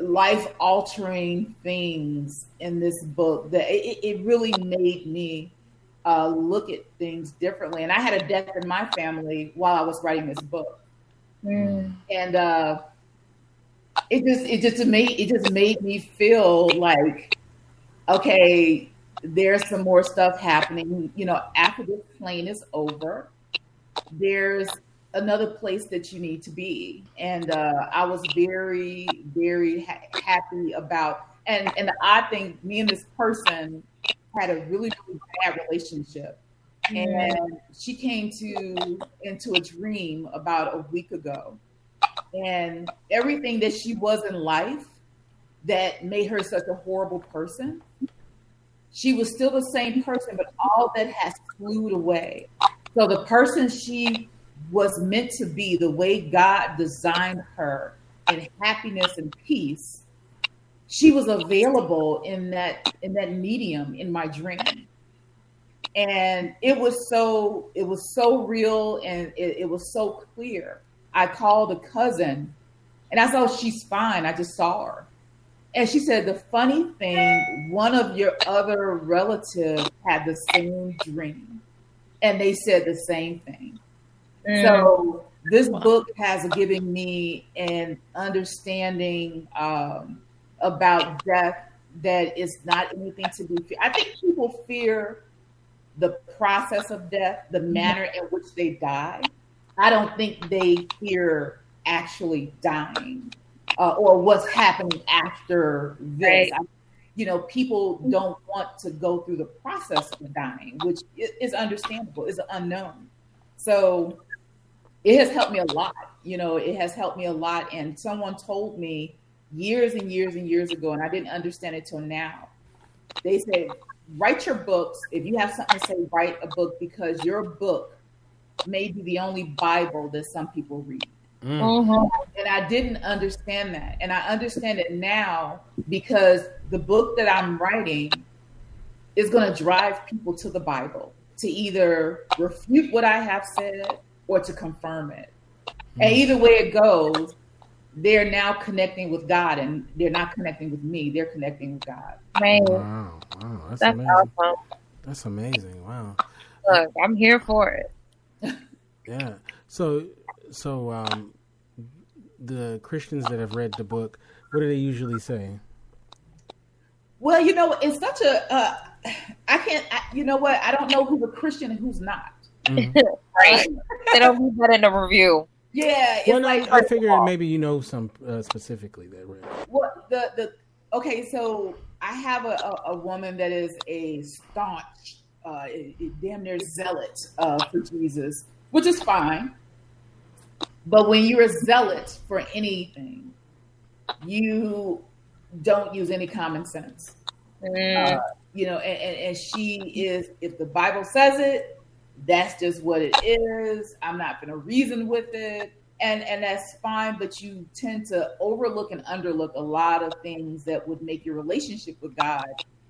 life altering things in this book that it, it really made me uh, look at things differently. And I had a death in my family while I was writing this book, Mm. and uh, it just it just made it just made me feel like okay, there's some more stuff happening. You know, after this plane is over, there's another place that you need to be. And uh, I was very, very ha- happy about. And and the odd thing, me and this person had a really, really bad relationship. And she came to into a dream about a week ago. And everything that she was in life that made her such a horrible person, she was still the same person, but all that has flew away. So the person she was meant to be, the way God designed her in happiness and peace, she was available in that in that medium in my dream. And it was so it was so real and it, it was so clear. I called a cousin and I said, she's fine. I just saw her. And she said, The funny thing, one of your other relatives had the same dream. And they said the same thing. So this book has given me an understanding um, about death that is not anything to be feared. I think people fear the process of death, the manner in which they die. I don't think they fear actually dying uh, or what's happening after this. Right. I, you know, people don't want to go through the process of dying, which is understandable, is unknown. So it has helped me a lot. You know, it has helped me a lot. And someone told me years and years and years ago, and I didn't understand it till now. They said, write your books. If you have something to say, write a book because your book may be the only Bible that some people read. Mhm. And I didn't understand that. And I understand it now because the book that I'm writing is going to drive people to the Bible to either refute what I have said or to confirm it. And either way it goes, they're now connecting with God and they're not connecting with me, they're connecting with God. Man, Wow, wow, that's, that's amazing. awesome. That's amazing. Wow. Look, I'm here for it. Yeah. So, so um, the Christians that have read the book, what do they usually say? Well, you know, it's such a, uh, I can't, I, you know what? I don't know who's a Christian and who's not. Right? they don't read that in the review. Yeah, it's Well, no, like I figured maybe you know some uh, specifically that read. it. What the the okay? So I have a, a, a woman that is a staunch, uh, damn near zealot uh, for Jesus, which is fine. But when you're a zealot for anything, you don't use any common sense. Mm. Uh, you know, and, and, and she is. If the Bible says it, that's just what it is. I'm not going to reason with it, and and that's fine. But you tend to overlook and underlook a lot of things that would make your relationship with God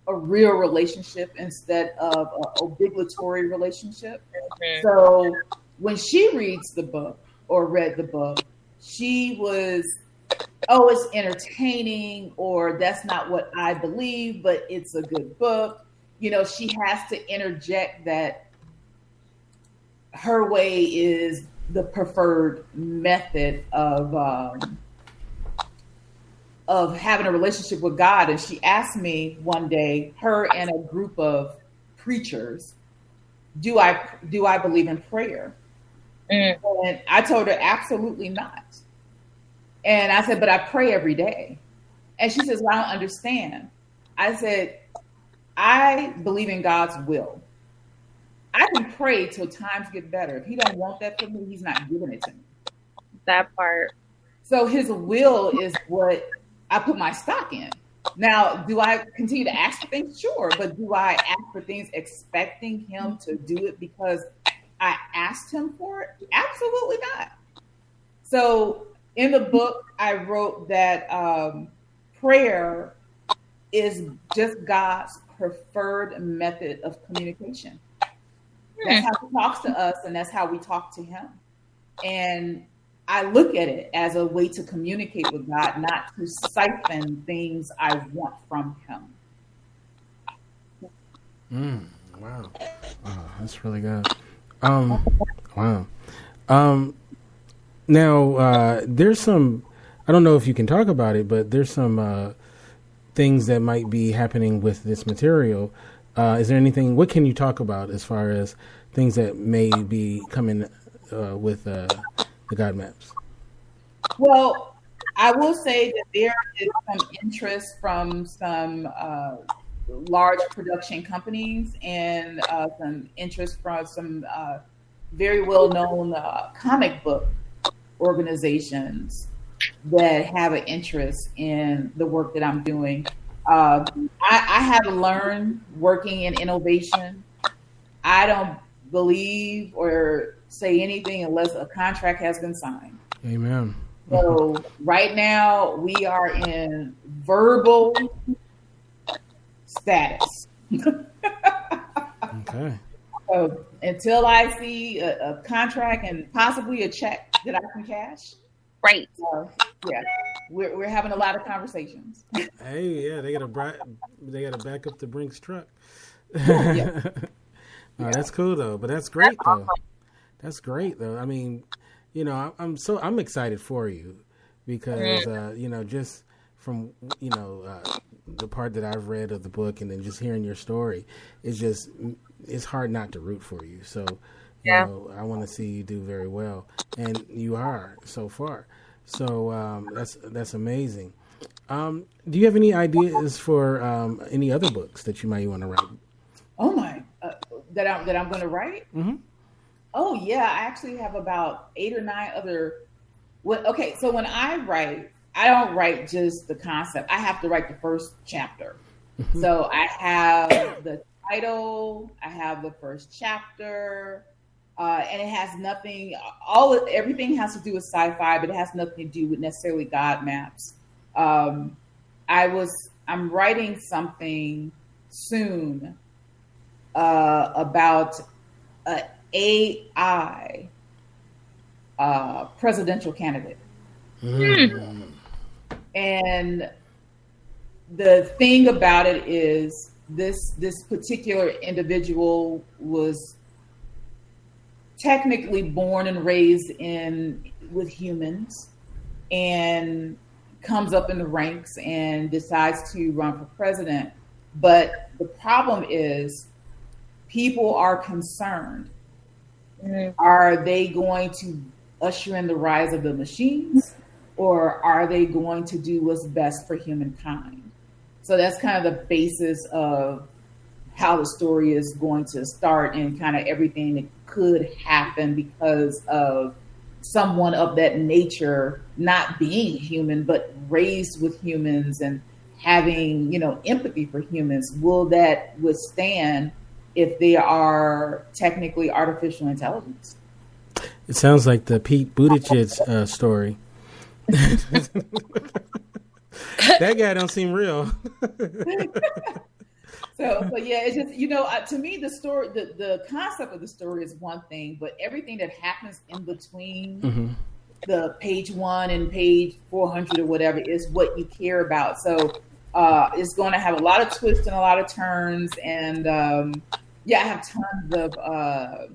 a real relationship instead of an obligatory relationship. Mhm. So when she reads the book or read the book, she was, oh, it's entertaining, or that's not what I believe, but it's a good book. You know, she has to interject that her way is the preferred method of um, of having a relationship with God. And she asked me one day, her and a group of preachers, do I do I believe in prayer? Mm. And I told her absolutely not. And I said, but I pray every day. And she says, well, I don't understand. I said, I believe in God's will. I can pray till times get better. If he don't want that for me, he's not giving it to me. That part. So his will is what I put my stock in. Now, do I continue to ask for things? Sure. But do I ask for things expecting him to do it because I asked him for it? Absolutely not. So in the book, I wrote that um, prayer is just God's preferred method of communication. That's how he talks to us, and that's how we talk to him. And I look at it as a way to communicate with God, not to siphon things I want from Him. Mm, wow. wow, that's really good. Um, wow. Um, now uh, there's some. I don't know if you can talk about it, but there's some uh, things that might be happening with this material. Uh, is there anything? What can you talk about as far as things that may be coming uh, with uh, the God maps? Well, I will say that there is some interest from some uh, large production companies and uh, some interest from some uh, very well known uh, comic book organizations that have an interest in the work that I'm doing. Uh, I, I have learned working in innovation. I don't believe or say anything unless a contract has been signed. Amen. So right now we are in verbal status. okay. So until I see a, a, contract and possibly a check that I can cash, right? Uh, yeah, we're we're having a lot of conversations. hey, yeah, they got to bra- they got to back up the Brinks truck. yeah. no, that's cool though, but that's great though. That's great though. I mean, you know, I'm so I'm excited for you because uh, you know just from you know uh, the part that I've read of the book and then just hearing your story, it's just it's hard not to root for you. So you yeah. know, I want to see you do very well, and you are so far. So um, that's that's amazing. Um, do you have any ideas for um, any other books that you might want to write? Oh my, uh, that I'm that I'm going to write. Mm-hmm. Oh yeah, I actually have about eight or nine other. What? Okay, so when I write, I don't write just the concept. I have to write the first chapter. Mm-hmm. so I have the title. I have the first chapter. Uh, and it has nothing. All everything has to do with sci-fi, but it has nothing to do with necessarily God maps. Um, I was I'm writing something soon uh, about a AI uh, presidential candidate. Mm. And the thing about it is this this particular individual was technically born and raised in with humans and comes up in the ranks and decides to run for president but the problem is people are concerned Mm-hmm. Are they going to usher in the rise of the machines or are they going to do what's best for humankind? So that's kind of the basis of how the story is going to start and kind of everything that could happen because of someone of that nature not being human but raised with humans and having you know empathy for humans will that withstand if they are technically artificial intelligence. It sounds like the Pete Buttigieg uh, story. that guy don't seem real. so, so yeah, it's just you know, uh, to me, the story, the the concept of the story is one thing, but everything that happens in between mm-hmm. the page one and page four hundred or whatever is what you care about. So, uh, it's going to have a lot of twists and a lot of turns, and um, yeah, I have tons of uh,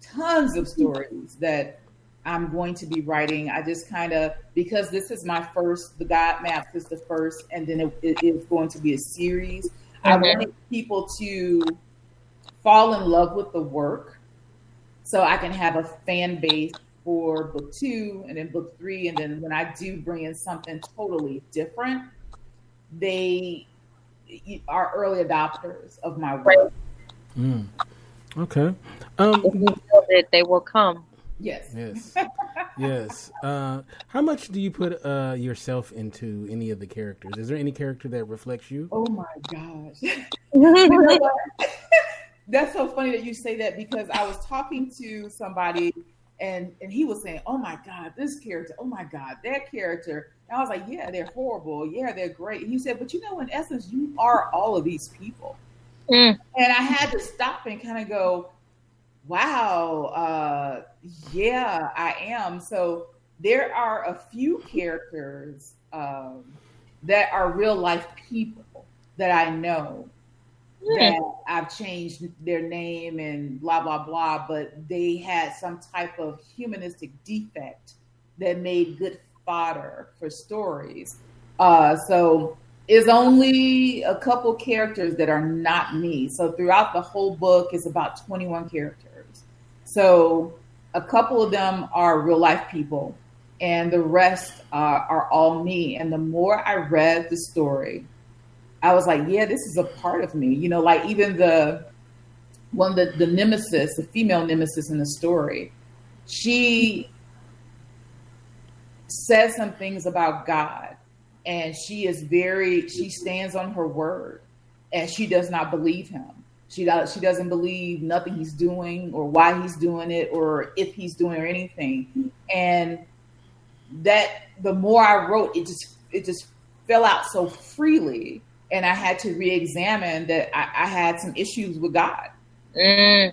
tons of stories that I'm going to be writing. I just kind of because this is my first, the God Maps is the first, and then it, it is going to be a series. I wanted people to fall in love with the work, so I can have a fan base for book two and then book three, and then when I do bring in something totally different, they are early adopters of my work. Mm. Okay. Um, if you build it, they will come. Yes. Yes. yes. Uh, how much do you put uh, yourself into any of the characters? Is there any character that reflects you? Oh my gosh. That's so funny that you say that because I was talking to somebody and and he was saying, "Oh my God, this character! Oh my God, that character!" And I was like, "Yeah, they're horrible. Yeah, they're great." And he said, "But you know, in essence, you are all of these people." Mm. And I had to stop and kind of go, wow, uh, yeah, I am. So there are a few characters um, that are real life people that I know that I've changed their name and blah blah blah, but they had some type of humanistic defect that made good fodder for stories. Uh, so is only a couple characters that are not me. So throughout the whole book, it's about 21 characters. So a couple of them are real life people, and the rest uh, are all me. And the more I read the story, I was like, yeah, this is a part of me. You know, like even the one the the nemesis, the female nemesis in the story, she says some things about God, and she is very she stands on her word, and she does not believe him. She does she doesn't believe nothing he's doing or why he's doing it or if he's doing or anything. And that the more I wrote, it just it just fell out so freely and I had to re-examine that I, I had some issues with God. Mm.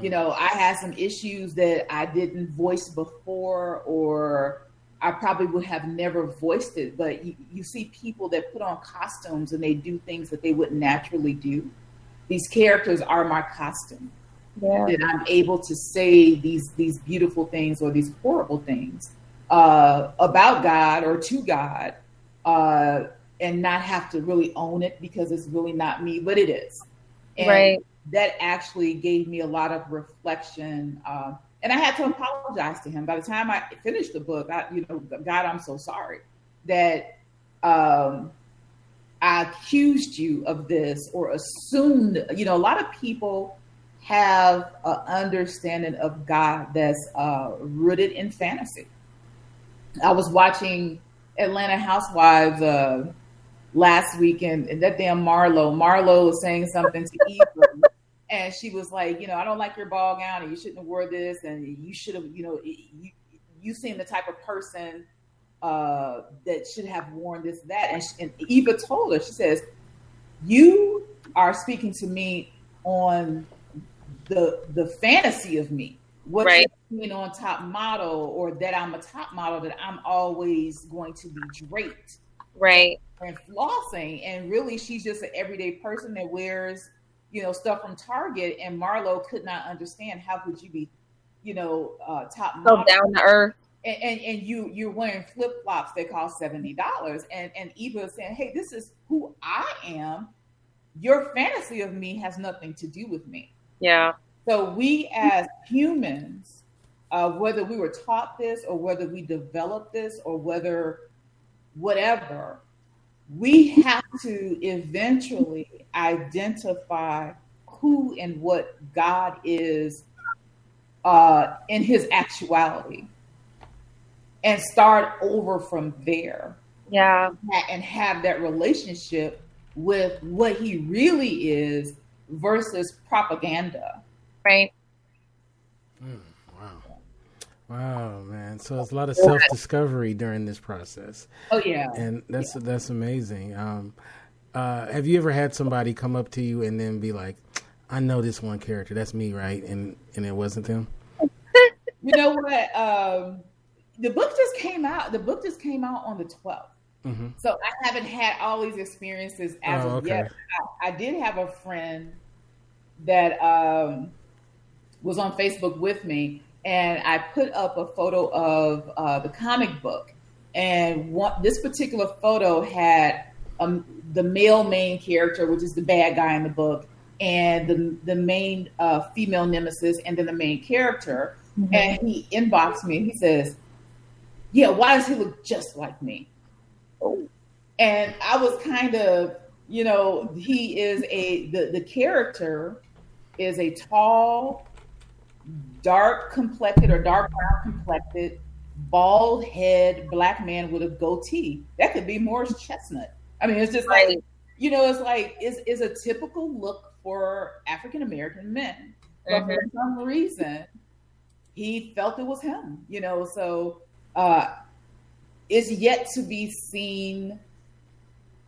You know, I had some issues that I didn't voice before, or I probably would have never voiced it. But you, you see people that put on costumes and they do things that they wouldn't naturally do. These characters are my costume. Yeah. That I'm able to say these these beautiful things or these horrible things uh, about God or to God. Uh, and not have to really own it because it's really not me, but it is. And right. that actually gave me a lot of reflection. Uh, and I had to apologize to him. By the time I finished the book, I, you know, God, I'm so sorry that um, I accused you of this or assumed. You know, a lot of people have an understanding of God that's uh, rooted in fantasy. I was watching Atlanta Housewives uh, last weekend, and that damn Marlo, Marlo was saying something to Eva, and she was like, you know, I don't like your ball gown, and you shouldn't have wore this, and you should have, you know, you you seem the type of person uh, that should have worn this that, and, she, and Eva told her, she says, you are speaking to me on the the fantasy of me. What right. being on top model or that I'm a top model that I'm always going to be draped right. And flossing and really she's just an everyday person that wears you know stuff from target and marlo could not understand how could you be you know uh top so down to earth and, and, and you you're wearing flip-flops that cost $70 and and eva is saying hey this is who i am. Your fantasy of me has nothing to do with me. Yeah. So we as humans uh, whether we were taught this or whether we developed this or whether whatever, we have to eventually identify who and what God is uh, in his actuality and start over from there. Yeah. And have that relationship with what he really is versus propaganda. Right. Mm. Wow, Wow, man! So it's a lot of self discovery during this process. Oh yeah, and that's yeah. that's amazing. Um, uh, have you ever had somebody come up to you and then be like, "I know this one character. That's me, right?" And and it wasn't them. you know what? Um, the book just came out. The book just came out on the 12th. Mm-hmm. So I haven't had all these experiences as oh, of okay. yet. I, I, did have a friend that um, was on Facebook with me, and I put up a photo of uh, the comic book. And one, this particular photo had um, the male main character, which is the bad guy in the book, and the the main uh, female nemesis, and then the main character. Mm-hmm. And he inboxed me. He says, "Yeah, why does he look just like me?" Oh. And I was kind of, you know, he is a the the character is a tall, dark complected or dark brown complected, bald head black man with a goatee. That could be Morris Chestnut. I mean, it's just right. like you know, it's like is it's a typical look for African American men. But mm-hmm. for some reason, he felt it was him. You know, so uh, is yet to be seen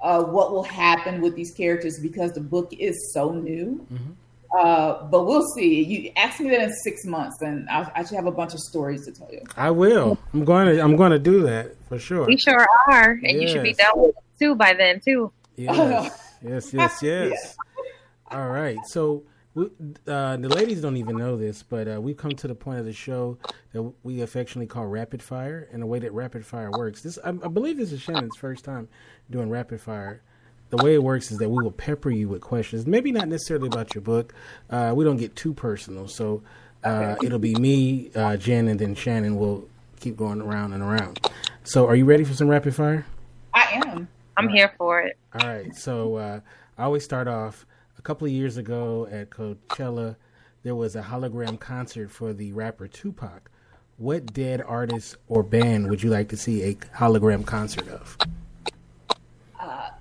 uh, what will happen with these characters because the book is so new. Mm-hmm. Uh, but we'll see. You ask me that in six months, and I, I should have a bunch of stories to tell you. I will. I'm going to. I'm going to do that for sure. We sure are, and you should be Yes. done with it too by then too. Yes, yes, yes, yes. All right. So we, uh, the ladies don't even know this, but uh, we've come to the point of the show that we affectionately call rapid fire, and the way that rapid fire works. This, I, I believe, this is Shannon's first time doing rapid fire. The way it works is that we will pepper you with questions, maybe not necessarily about your book. Uh, we don't get too personal, so uh, it'll be me, uh, Jen, and then Shannon will keep going around and around. So, are you ready for some rapid fire? I am. I'm here for it. All right. So uh, I always start off. A couple of years ago at Coachella, there was a hologram concert for the rapper Tupac. What dead artist or band would you like to see a hologram concert of?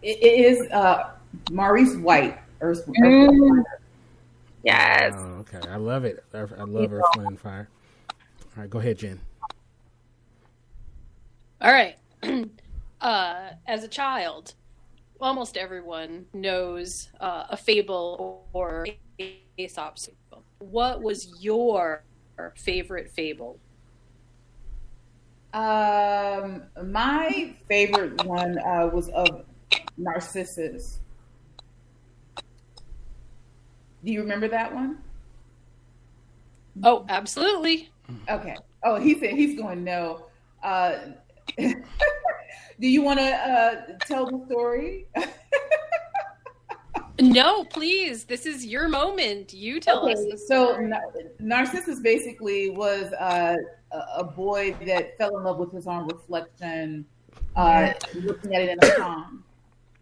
It, it is uh, Maurice White. Earth, Earth, Mm. Yes. Oh, okay. I love it. I, I love Earth, Wind, and Fire. All right, go ahead, Jen. All right. uh, as a child, almost everyone knows uh, a fable or Aesop's fable. What was your favorite fable? Um, my favorite one uh, was of Narcissus. Do you remember that one? Oh, absolutely. Okay. Oh, he said he's going no. Uh, do you want to uh, tell the story? No, please. This is your moment. You tell us. Okay, the so story. Narcissus basically was uh, a, a boy that fell in love with his own reflection, uh, looking at it in a pond,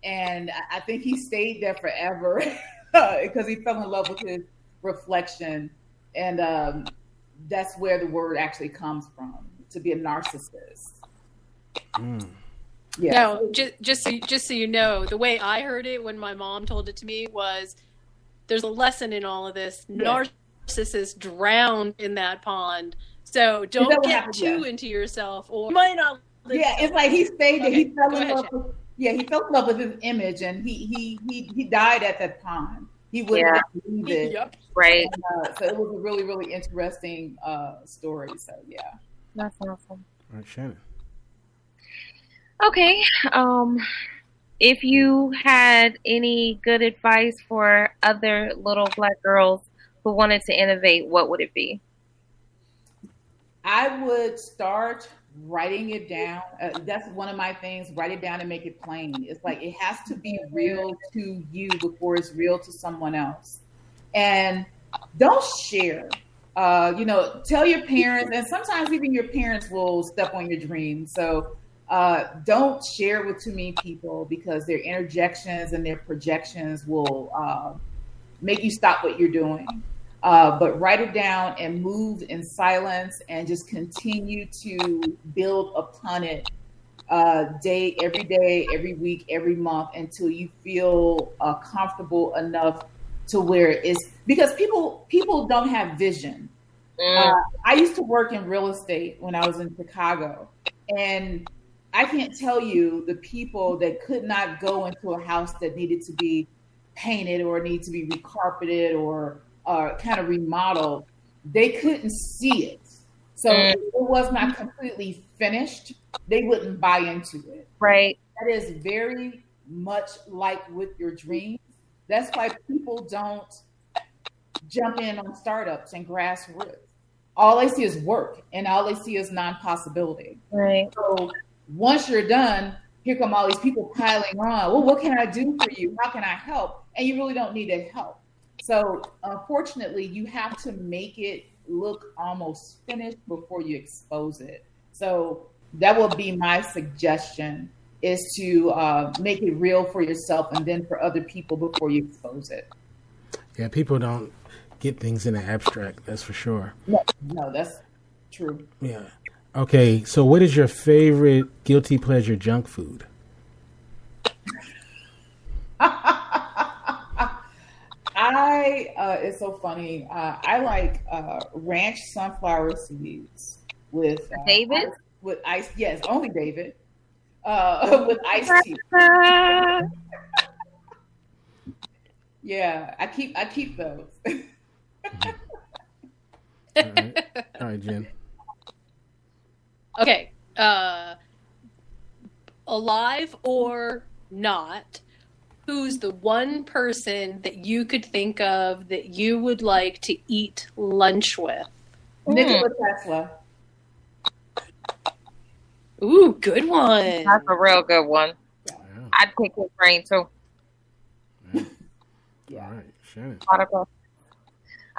and I- I think he stayed there forever because he fell in love with his reflection, and um, that's where the word actually comes from to be a narcissist. Mm. Yeah. No, just just so, just so you know, the way I heard it when my mom told it to me was, "There's a lesson in all of this. Yes. Narcissists drowned in that pond, so don't get happened? too Yeah. into yourself, or you might not." live yeah, it's like he stayed there. He fell in ahead, love. With, yeah, he fell in love with his image, and he he he he died at that pond. He wouldn't Yeah. it. Yep. Right. Uh, so it was a really really interesting uh, story. So yeah. That's awesome. All right, Shannon. Okay. Um, if you had any good advice for other little black girls who wanted to innovate, what would it be? I would start writing it down. Uh, that's one of my things. Write it down and make it plain. It's like it has to be real to you before it's real to someone else. And don't share. Uh, you know, tell your parents, and sometimes even your parents will step on your dreams. So uh, don't share with too many people because their interjections and their projections will uh, make you stop what you're doing. Uh, but write it down and move in silence and just continue to build upon it uh, day every day, every week, every month until you feel uh, comfortable enough to where it's because people people don't have vision. Uh, I used to work in real estate when I was in Chicago, and I can't tell you the people that could not go into a house that needed to be painted or need to be recarpeted or uh, kind of remodeled. They couldn't see it, so Mm. if it was not completely finished. They wouldn't buy into it. Right. That is very much like with your dreams. That's why people don't jump in on startups and grassroots. All they see is work, and all they see is non-possibility. Right. So once you're done, here come all these people piling on. Well, what can I do for you? How can I help? And you really don't need to help. So unfortunately, you have to make it look almost finished before you expose it. So that will be my suggestion: is to uh, make it real for yourself and then for other people before you expose it. Yeah, people don't get things in the abstract. That's for sure. No, no, that's true. Yeah. Okay, so what is your favorite guilty pleasure junk food? I uh, it's so funny. Uh, I like uh, ranch sunflower seeds with uh, David? with ice. Yes, only David. Uh, with iced tea. Ah, Yeah, I keep I keep those. All right, all right, Jen. Okay. Uh, alive or not, who's the one person that you could think of that you would like to eat lunch with? Nikola Tesla. Ooh, good one. That's a real good one. Yeah. I'd pick his brain too. Yeah. All right, Shannon.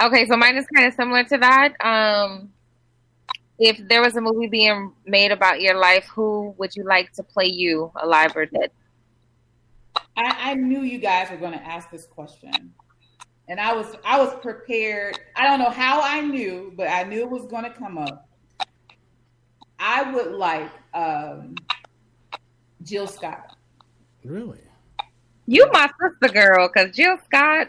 Okay, so mine is kind of similar to that. Um, if there was a movie being made about your life, who would you like to play you, alive or dead? I, I knew you guys were going to ask this question, and I was I was prepared. I don't know how I knew, but I knew it was going to come up. I would like um, Jill Scott. Really? You my sister girl, because Jill Scott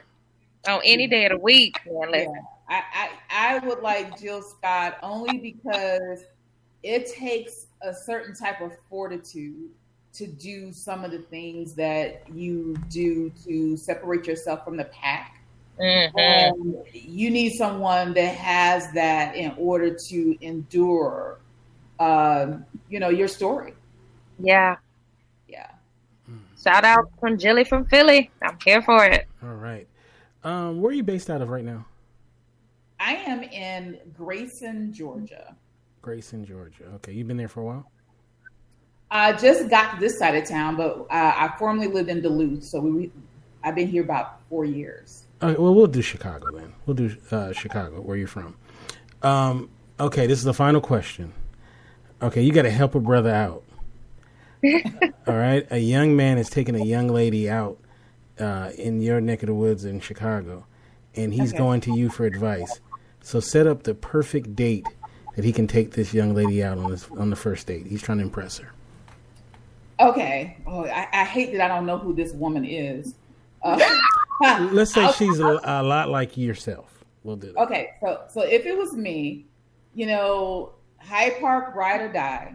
on any day of the week, man. Yeah, Listen, I, I I would like Jill Scott only because it takes a certain type of fortitude to do some of the things that you do to separate yourself from the pack. Mhm. And you need someone that has that in order to endure, um, you know, your story. yeah. Yeah. Shout out from Jilly from Philly. I'm here for it. All right. Um, where are you based out of right now? I am in Grayson, Georgia. Grayson, Georgia. Okay, you've been there for a while. I just got to this side of town, but uh, I formerly lived in Duluth, so we I've been here about four years. Okay, well, we'll do Chicago then. We'll do uh, Chicago, where you're from. Um, okay, this is the final question. Okay, you got to help a brother out. All right, a young man is taking a young lady out uh, in your neck of the woods in Chicago, and he's Okay. going to you for advice. So set up the perfect date that he can take this young lady out on this on the first date. He's trying to impress her. Okay. Oh, I, I hate that I don't know who this woman is. Uh, Let's say I'll- she's a, a lot like yourself. We'll do that. Okay, so so if it was me, you know, Hyde Park ride or die,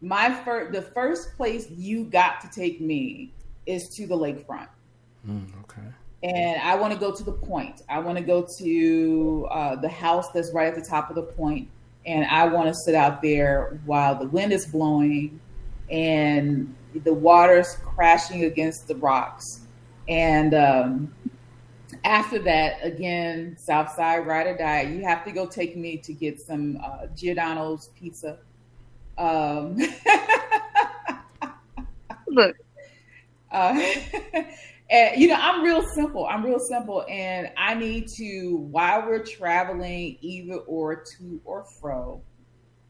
my first the first place you got to take me is to the lakefront. Mm, okay. And I want to go to the point. I want to go to uh, the house that's right at the top of the point, and I want to sit out there while the wind is blowing and the water's crashing against the rocks. And um, after that, again, Southside Ride or Die, you have to go take me to get some uh, Giordano's pizza. Um, Look, uh, and you know, I'm real simple. I'm real simple, and I need to while we're traveling, either or to or fro.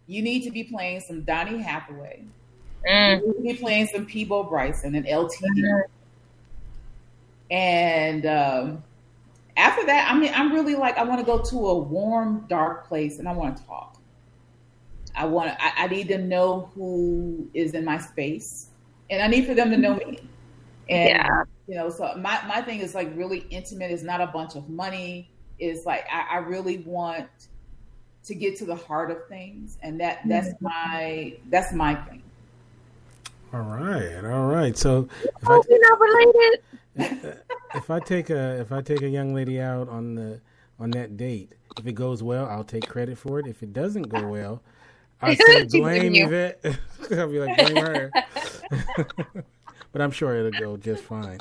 You need to be playing some Donny Hathaway. mm, You need to be playing some Peabo Bryson and LTD. And um, after that, I mean, I'm really like, I want to go to a warm, dark place and I want to talk. I want I, I need to know who is in my space and I need for them to know me. And, Yeah. You know, so my, my thing is like really intimate. It's not a bunch of money. It's like, I, I really want to get to the heart of things. And that, that's mm-hmm. my, that's my thing. All right. All right. So if I you're not related. if I take a if I take a young lady out on the on that date, if it goes well, I'll take credit for it. If it doesn't go well, I say She's blame blaming you. Yvette. I'll be like blame her. But I'm sure it'll go just fine.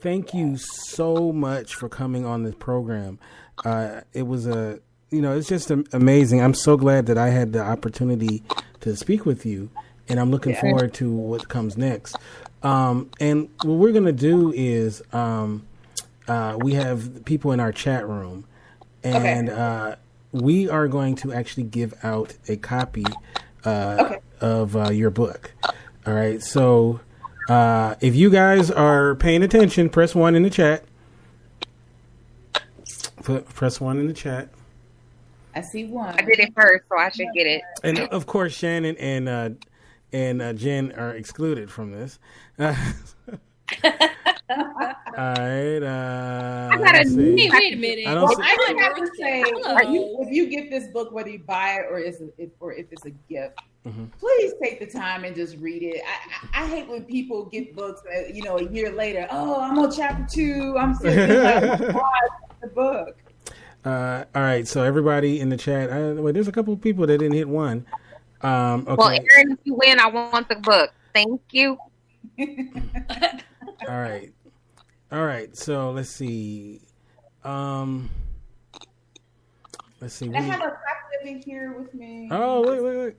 Thank you so much for coming on this program. Uh, it was a you know it's just amazing. I'm so glad that I had the opportunity to speak with you, and I'm looking forward to what comes next. Um, and what we're gonna do is um, uh, we have people in our chat room, and uh, we are going to actually give out a copy uh, Okay. of uh, your book. All right, so uh, if you guys are paying attention, press one in the chat. Put, press one in the chat, I see one. I did it first, so I should get it. and of course Shannon and uh, and uh, Jen are excluded from this. All right. Uh, I got a let's see. name. Wait a minute. I don't Well, see- I just have to say, you, if you get this book, whether you buy it or is it, or if it's a gift, Mm-hmm. please take the time and just read it. I, I, I hate when people get books, uh, you know, a year later. Oh, I'm on chapter two. I'm still like, the book. Uh, all right, so everybody in the chat, uh, well, there's a couple of people that didn't hit one. Um, okay. Well, Aaron, if you win, I want the book. Thank you. all right, all right. So let's see. Um, let's see. I have a copy of it here with me. Oh, wait, wait, wait.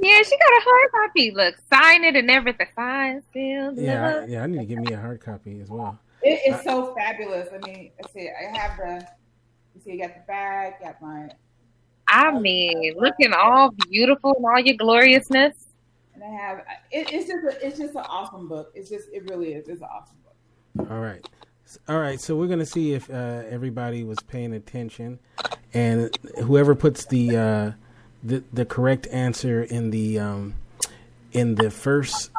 Yeah, she got a hard copy. Look, sign it and everything. Sign, seal, Yeah. I, yeah. I need to give me a hard copy as well. It is so fabulous. I mean, I see. I have the. You see, I got the bag. Got my. I mean, looking all beautiful and all your gloriousness. I have. It, it's just. A, it's just an awesome book. It's just. It really is. It's an awesome book. All right. All right, so we're gonna see if uh, everybody was paying attention, and whoever puts the uh, the the correct answer in the um, in the first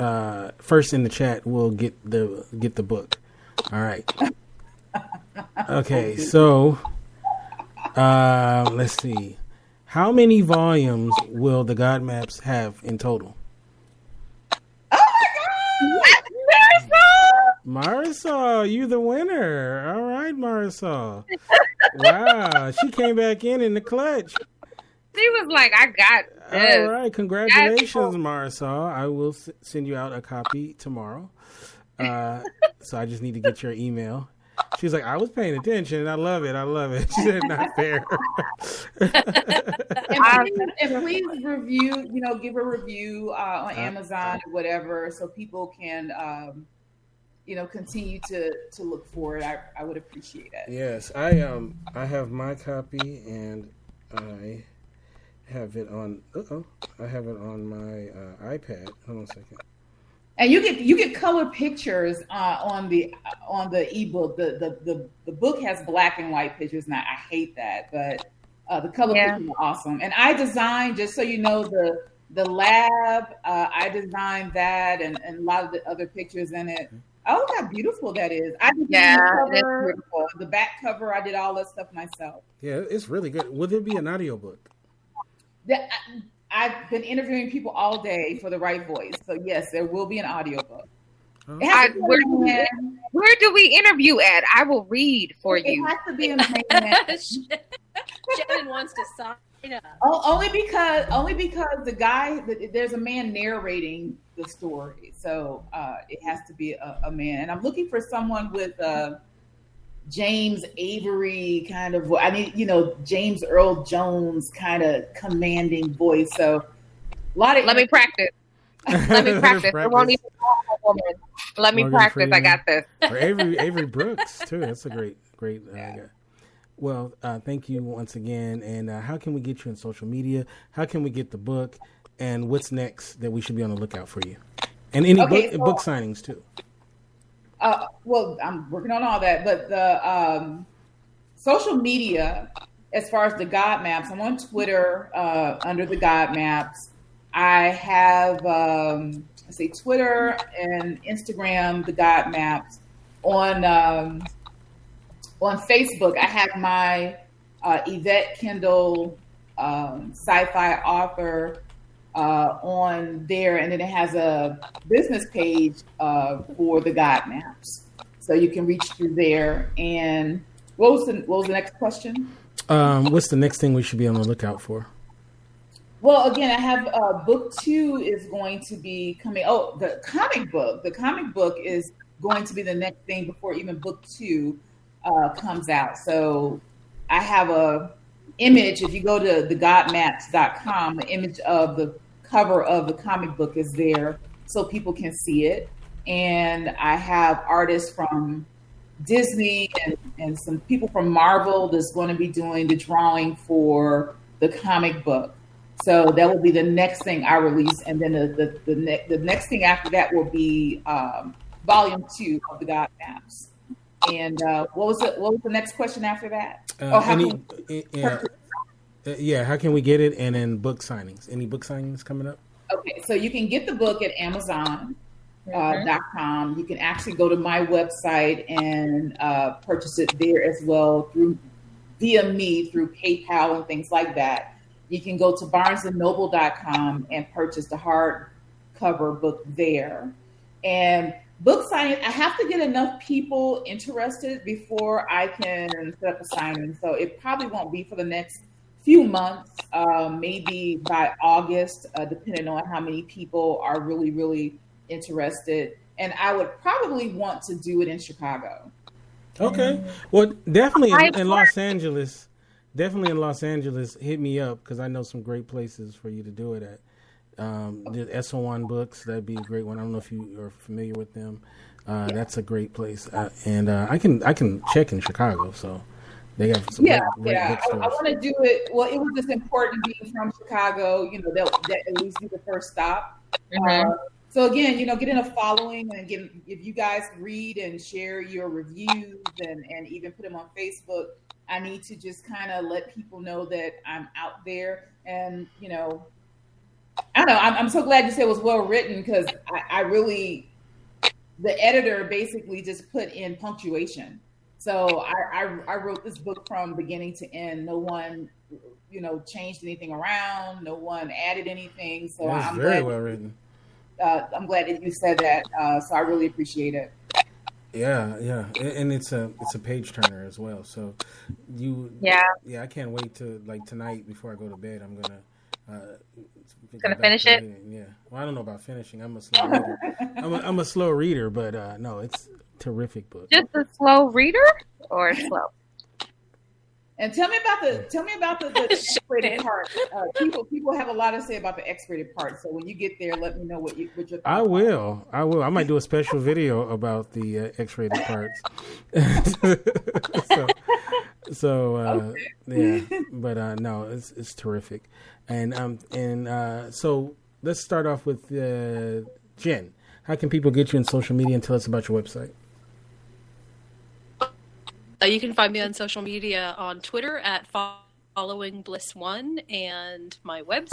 uh, first in the chat will get the get the book. All right. Okay, so uh, let's see. How many volumes will the God Maps have in total? Oh my God! Marisol, Marisol, you the winner. All right, Marisol. Wow, she came back in in the clutch. She was like, I got this. All right, congratulations, Marisol. I will s- send you out a copy tomorrow. Uh, so I just need to get your email. She's like, I was paying attention. I love it. I love it. She said, not fair. And please, and please review. You know, give a review uh, on Amazon or whatever, so people can. Um, you know, continue to to look for it. I, I would appreciate it. yes, I um I have my copy and I have it on. Oh, I have it on my uh, iPad. Hold on a second. And you get you get color pictures uh, on the on the ebook. The, the the the book has black and white pictures, and I, I hate that, but uh, the color Yeah. pictures are awesome. And I designed just so you know the the lab. Uh, I designed that, and, and a lot of the other pictures in it. Oh, how beautiful that is! I did Yeah, the cover, beautiful. the back cover. I did all that stuff myself. Yeah, it's really good. Would there be an audiobook? That, I, I've been interviewing people all day for the right voice, so yes, there will be an audiobook. Oh. It has I- where- man. Where do we interview at? I will read for It you. It has to be a man. Shannon wants to sign up. O- only because only because the guy the- there's a man narrating the story, so uh, it has to be a, a man. And I'm looking for someone with uh, James Avery kind of I mean, you know James Earl Jones kind of commanding voice. So a lot of Let me practice. Let me practice. It won't even call a woman. Let me Morgan practice. I got this. or Avery Avery Brooks too. That's a great great uh. Well, uh, thank you once again. And uh, how can we get you in social media? How can we get the book? And what's next that we should be on the lookout for you? And any Okay, book so- book signings too. Uh, well, I'm working on all that, but the um, social media, as far as the God Maps, I'm on Twitter uh, under the God Maps. I have, um, let's Twitter and Instagram, the God Maps. On um, on Facebook, I have my uh, Yvette Kendall um, sci-fi author uh, on there, and then it has a business page uh, for the God Maps, so you can reach through there. And what was the what was the next question? Um, what's the next thing we should be on the lookout for? Well, again, I have uh, book two is going to be coming. Oh, the comic book. The comic book is going to be the next thing before even book two uh, comes out. So I have a image. If you go to thegodmaps.com, the image of the cover of the comic book is there, so people can see it. And I have artists from Disney and, and some people from Marvel that's going to be doing the drawing for the comic book. So that will be the next thing I release, and then the the the, ne- the next thing after that will be um, volume two of the God Maps. And uh, what was it? What was the next question after that? Uh, Oh, how any, can- uh, yeah, uh, yeah. How can we get it? And then book signings. Any book signings coming up? Okay, so you can get the book at Amazon. Uh, dot com. You can actually go to my website and uh, purchase it there as well through via me through PayPal and things like that. you can go to barnesandnoble.com and purchase the hardcover book there. And book signing, I have to get enough people interested before I can set up a signing. So it probably won't be for the next few months, um, maybe by August, uh, depending on how many people are really, really interested. And I would probably want to do it in Chicago. Okay. Well, definitely in, in Los Angeles. Definitely in Los Angeles. Hit me up because I know some great places for you to do it at. Um, the Eso Won Books, that'd be a great one. I don't know if you are familiar with them. Uh, yeah. That's a great place, uh, and uh, I can I can check in Chicago. So they have some yeah great, yeah. I, I want to do it. Well, it was just important being from Chicago. You know that that at least be the first stop. Mm-hmm. Uh, so again, you know, getting a following and getting if you guys read and share your reviews and and even put them on Facebook, I need to just kind of let people know that I'm out there and you know I don't know. I'm, I'm so glad you said it was well written because I, I, really, the editor basically just put in punctuation. So I, I, I, wrote this book from beginning to end. No one, you know, changed anything around. No one added anything. So I'm very glad, well written. Uh, I'm glad that you said that. Uh, so I really appreciate it. Yeah, yeah, and it's a it's a page turner as well. So you, yeah, yeah, I can't wait to like tonight before I go to bed. I'm gonna uh, Gonna finish it? Yeah. Well, I don't know about finishing. I'm a slow reader. I'm, a, I'm a slow reader, but uh, no, it's terrific book. Just a slow reader or slow? And tell me about the tell me about the, the X-rated part. Uh, people people have a lot to say about the X-rated part. So when you get there, let me know what you what your. I will. Are. I will. I might do a special video about the uh, X-rated parts. so, so uh, okay. yeah, but uh, no, it's it's terrific. And um and uh, so let's start off with uh, Jen. How can people get you in social media and tell us about your website? Uh, you can find me on social media on Twitter at following bliss one and my website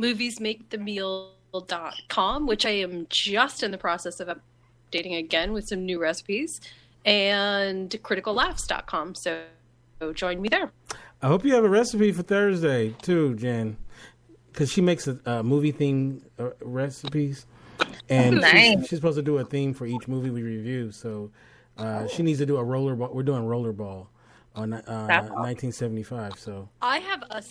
moviesmakethemeal.com which i am just in the process of updating again with some new recipes and criticallaughs.com so join me there I hope you have a recipe for Thursday too, Jen, because she makes a, a movie theme uh, recipes, and nice. she's, she's, supposed to do a theme for each movie we review. So uh, she needs to do a rollerball. We're doing rollerball on uh, 1975. So I have a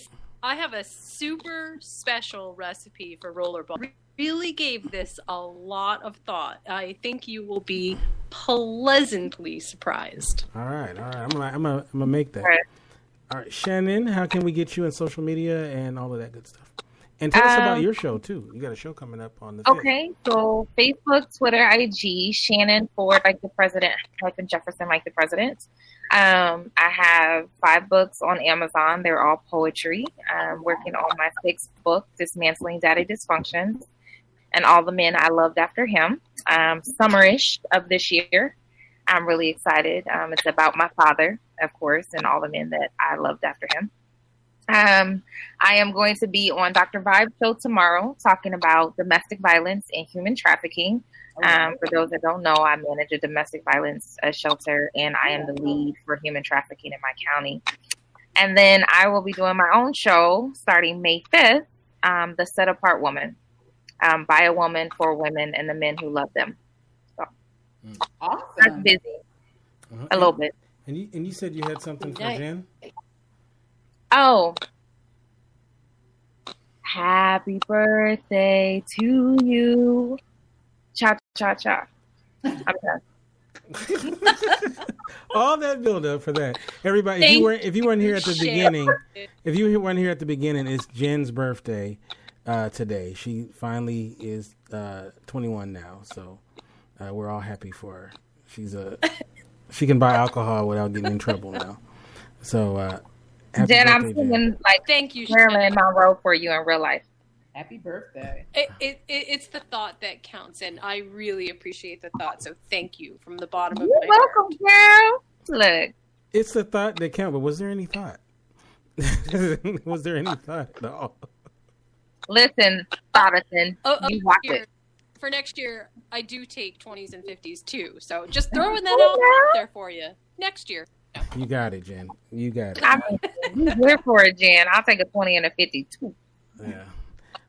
I have a super special recipe for rollerball. Really gave this a lot of thought. I think you will be pleasantly surprised. All right, all right. I'm gonna I'm gonna, I'm gonna make that. All right, Shannon, how can we get you in social media and all of that good stuff? And tell um, us about um, your show too. You got a show coming up on the. 5th. Okay, so Facebook, Twitter, IG, Shannon Ford like the president, Jefferson like the president. Um, I have five books on Amazon. They're all poetry. I'm working on my sixth book, Dismantling Daddy Dysfunctions, and all the men I loved after him. Um, summerish of this year. I'm really excited. Um, it's about my father, of course, and all the men that I loved after him. Um, I am going to be on Dr. Vibe show tomorrow talking about domestic violence and human trafficking. Um, for those that don't know, I manage a domestic violence uh, shelter and I am the lead for human trafficking in my county. And then I will be doing my own show starting May 5th, um, The Set Apart Woman, um, by a woman for women and the men who love them. So awesome. That's busy. Uh-huh. A little bit. And you, and you said you had something for Jen? Oh. Happy birthday to you. Cha cha cha. I'm done. All that build up for that. Everybody, if you weren't if you weren't here at the beginning, if you weren't here at the beginning, it's Jen's birthday uh, today. She finally is uh, 21 now, so uh, we're all happy for her. She's a she can buy alcohol without getting in trouble now. So, uh, Jen, I'm feeling like thank you, Marilyn Monroe for you in real life. Happy birthday! It, it, it, it's the thought that counts, and I really appreciate the thought. So, thank you from the bottom of You're my welcome, heart. girl. Look, it's the thought that counts. But was there any thought? was there any thought at all? Listen, Jonathan, oh, oh, you watch it for next year, I do take 20s and 50s too. So just throwing that out there for you next year. You got it, Jen. You got it. I mean, we're for it, Jen. I'll take a 20 and a 50 too. Yeah.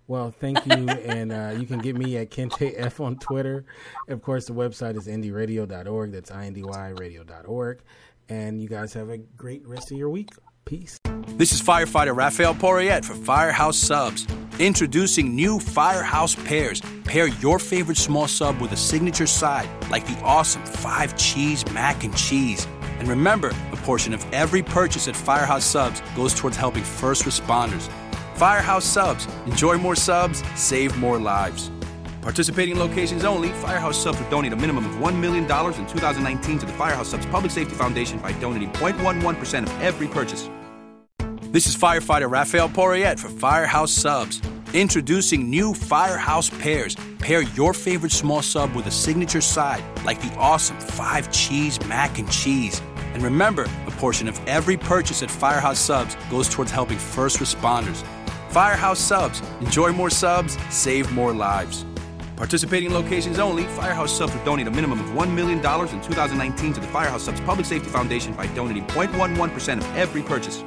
Well, thank you. and uh, you can get me at Kente F on Twitter. Of course, the website is indyradio.org. That's I-N-D-Y radio.org. And you guys have a great rest of your week. Peace. This is firefighter Raphael Porriette for Firehouse Subs. Introducing new Firehouse Pairs. Pair your favorite small sub with a signature side, like the awesome five cheese mac and cheese. And remember, a portion of every purchase at Firehouse Subs goes towards helping first responders. Firehouse Subs. Enjoy more subs, save more lives. Participating locations only, Firehouse Subs will donate a minimum of $1 million in 2019 to the Firehouse Subs Public Safety Foundation by donating 0.11% of every purchase. This is firefighter Raphael Porriette for Firehouse Subs. Introducing new Firehouse Pairs. Pair your favorite small sub with a signature side, like the awesome five cheese mac and cheese. And remember, a portion of every purchase at Firehouse Subs goes towards helping first responders. Firehouse Subs. Enjoy more subs, save more lives. Participating locations only, Firehouse Subs will donate a minimum of $1 million in 2019 to the Firehouse Subs Public Safety Foundation by donating 0.11% of every purchase.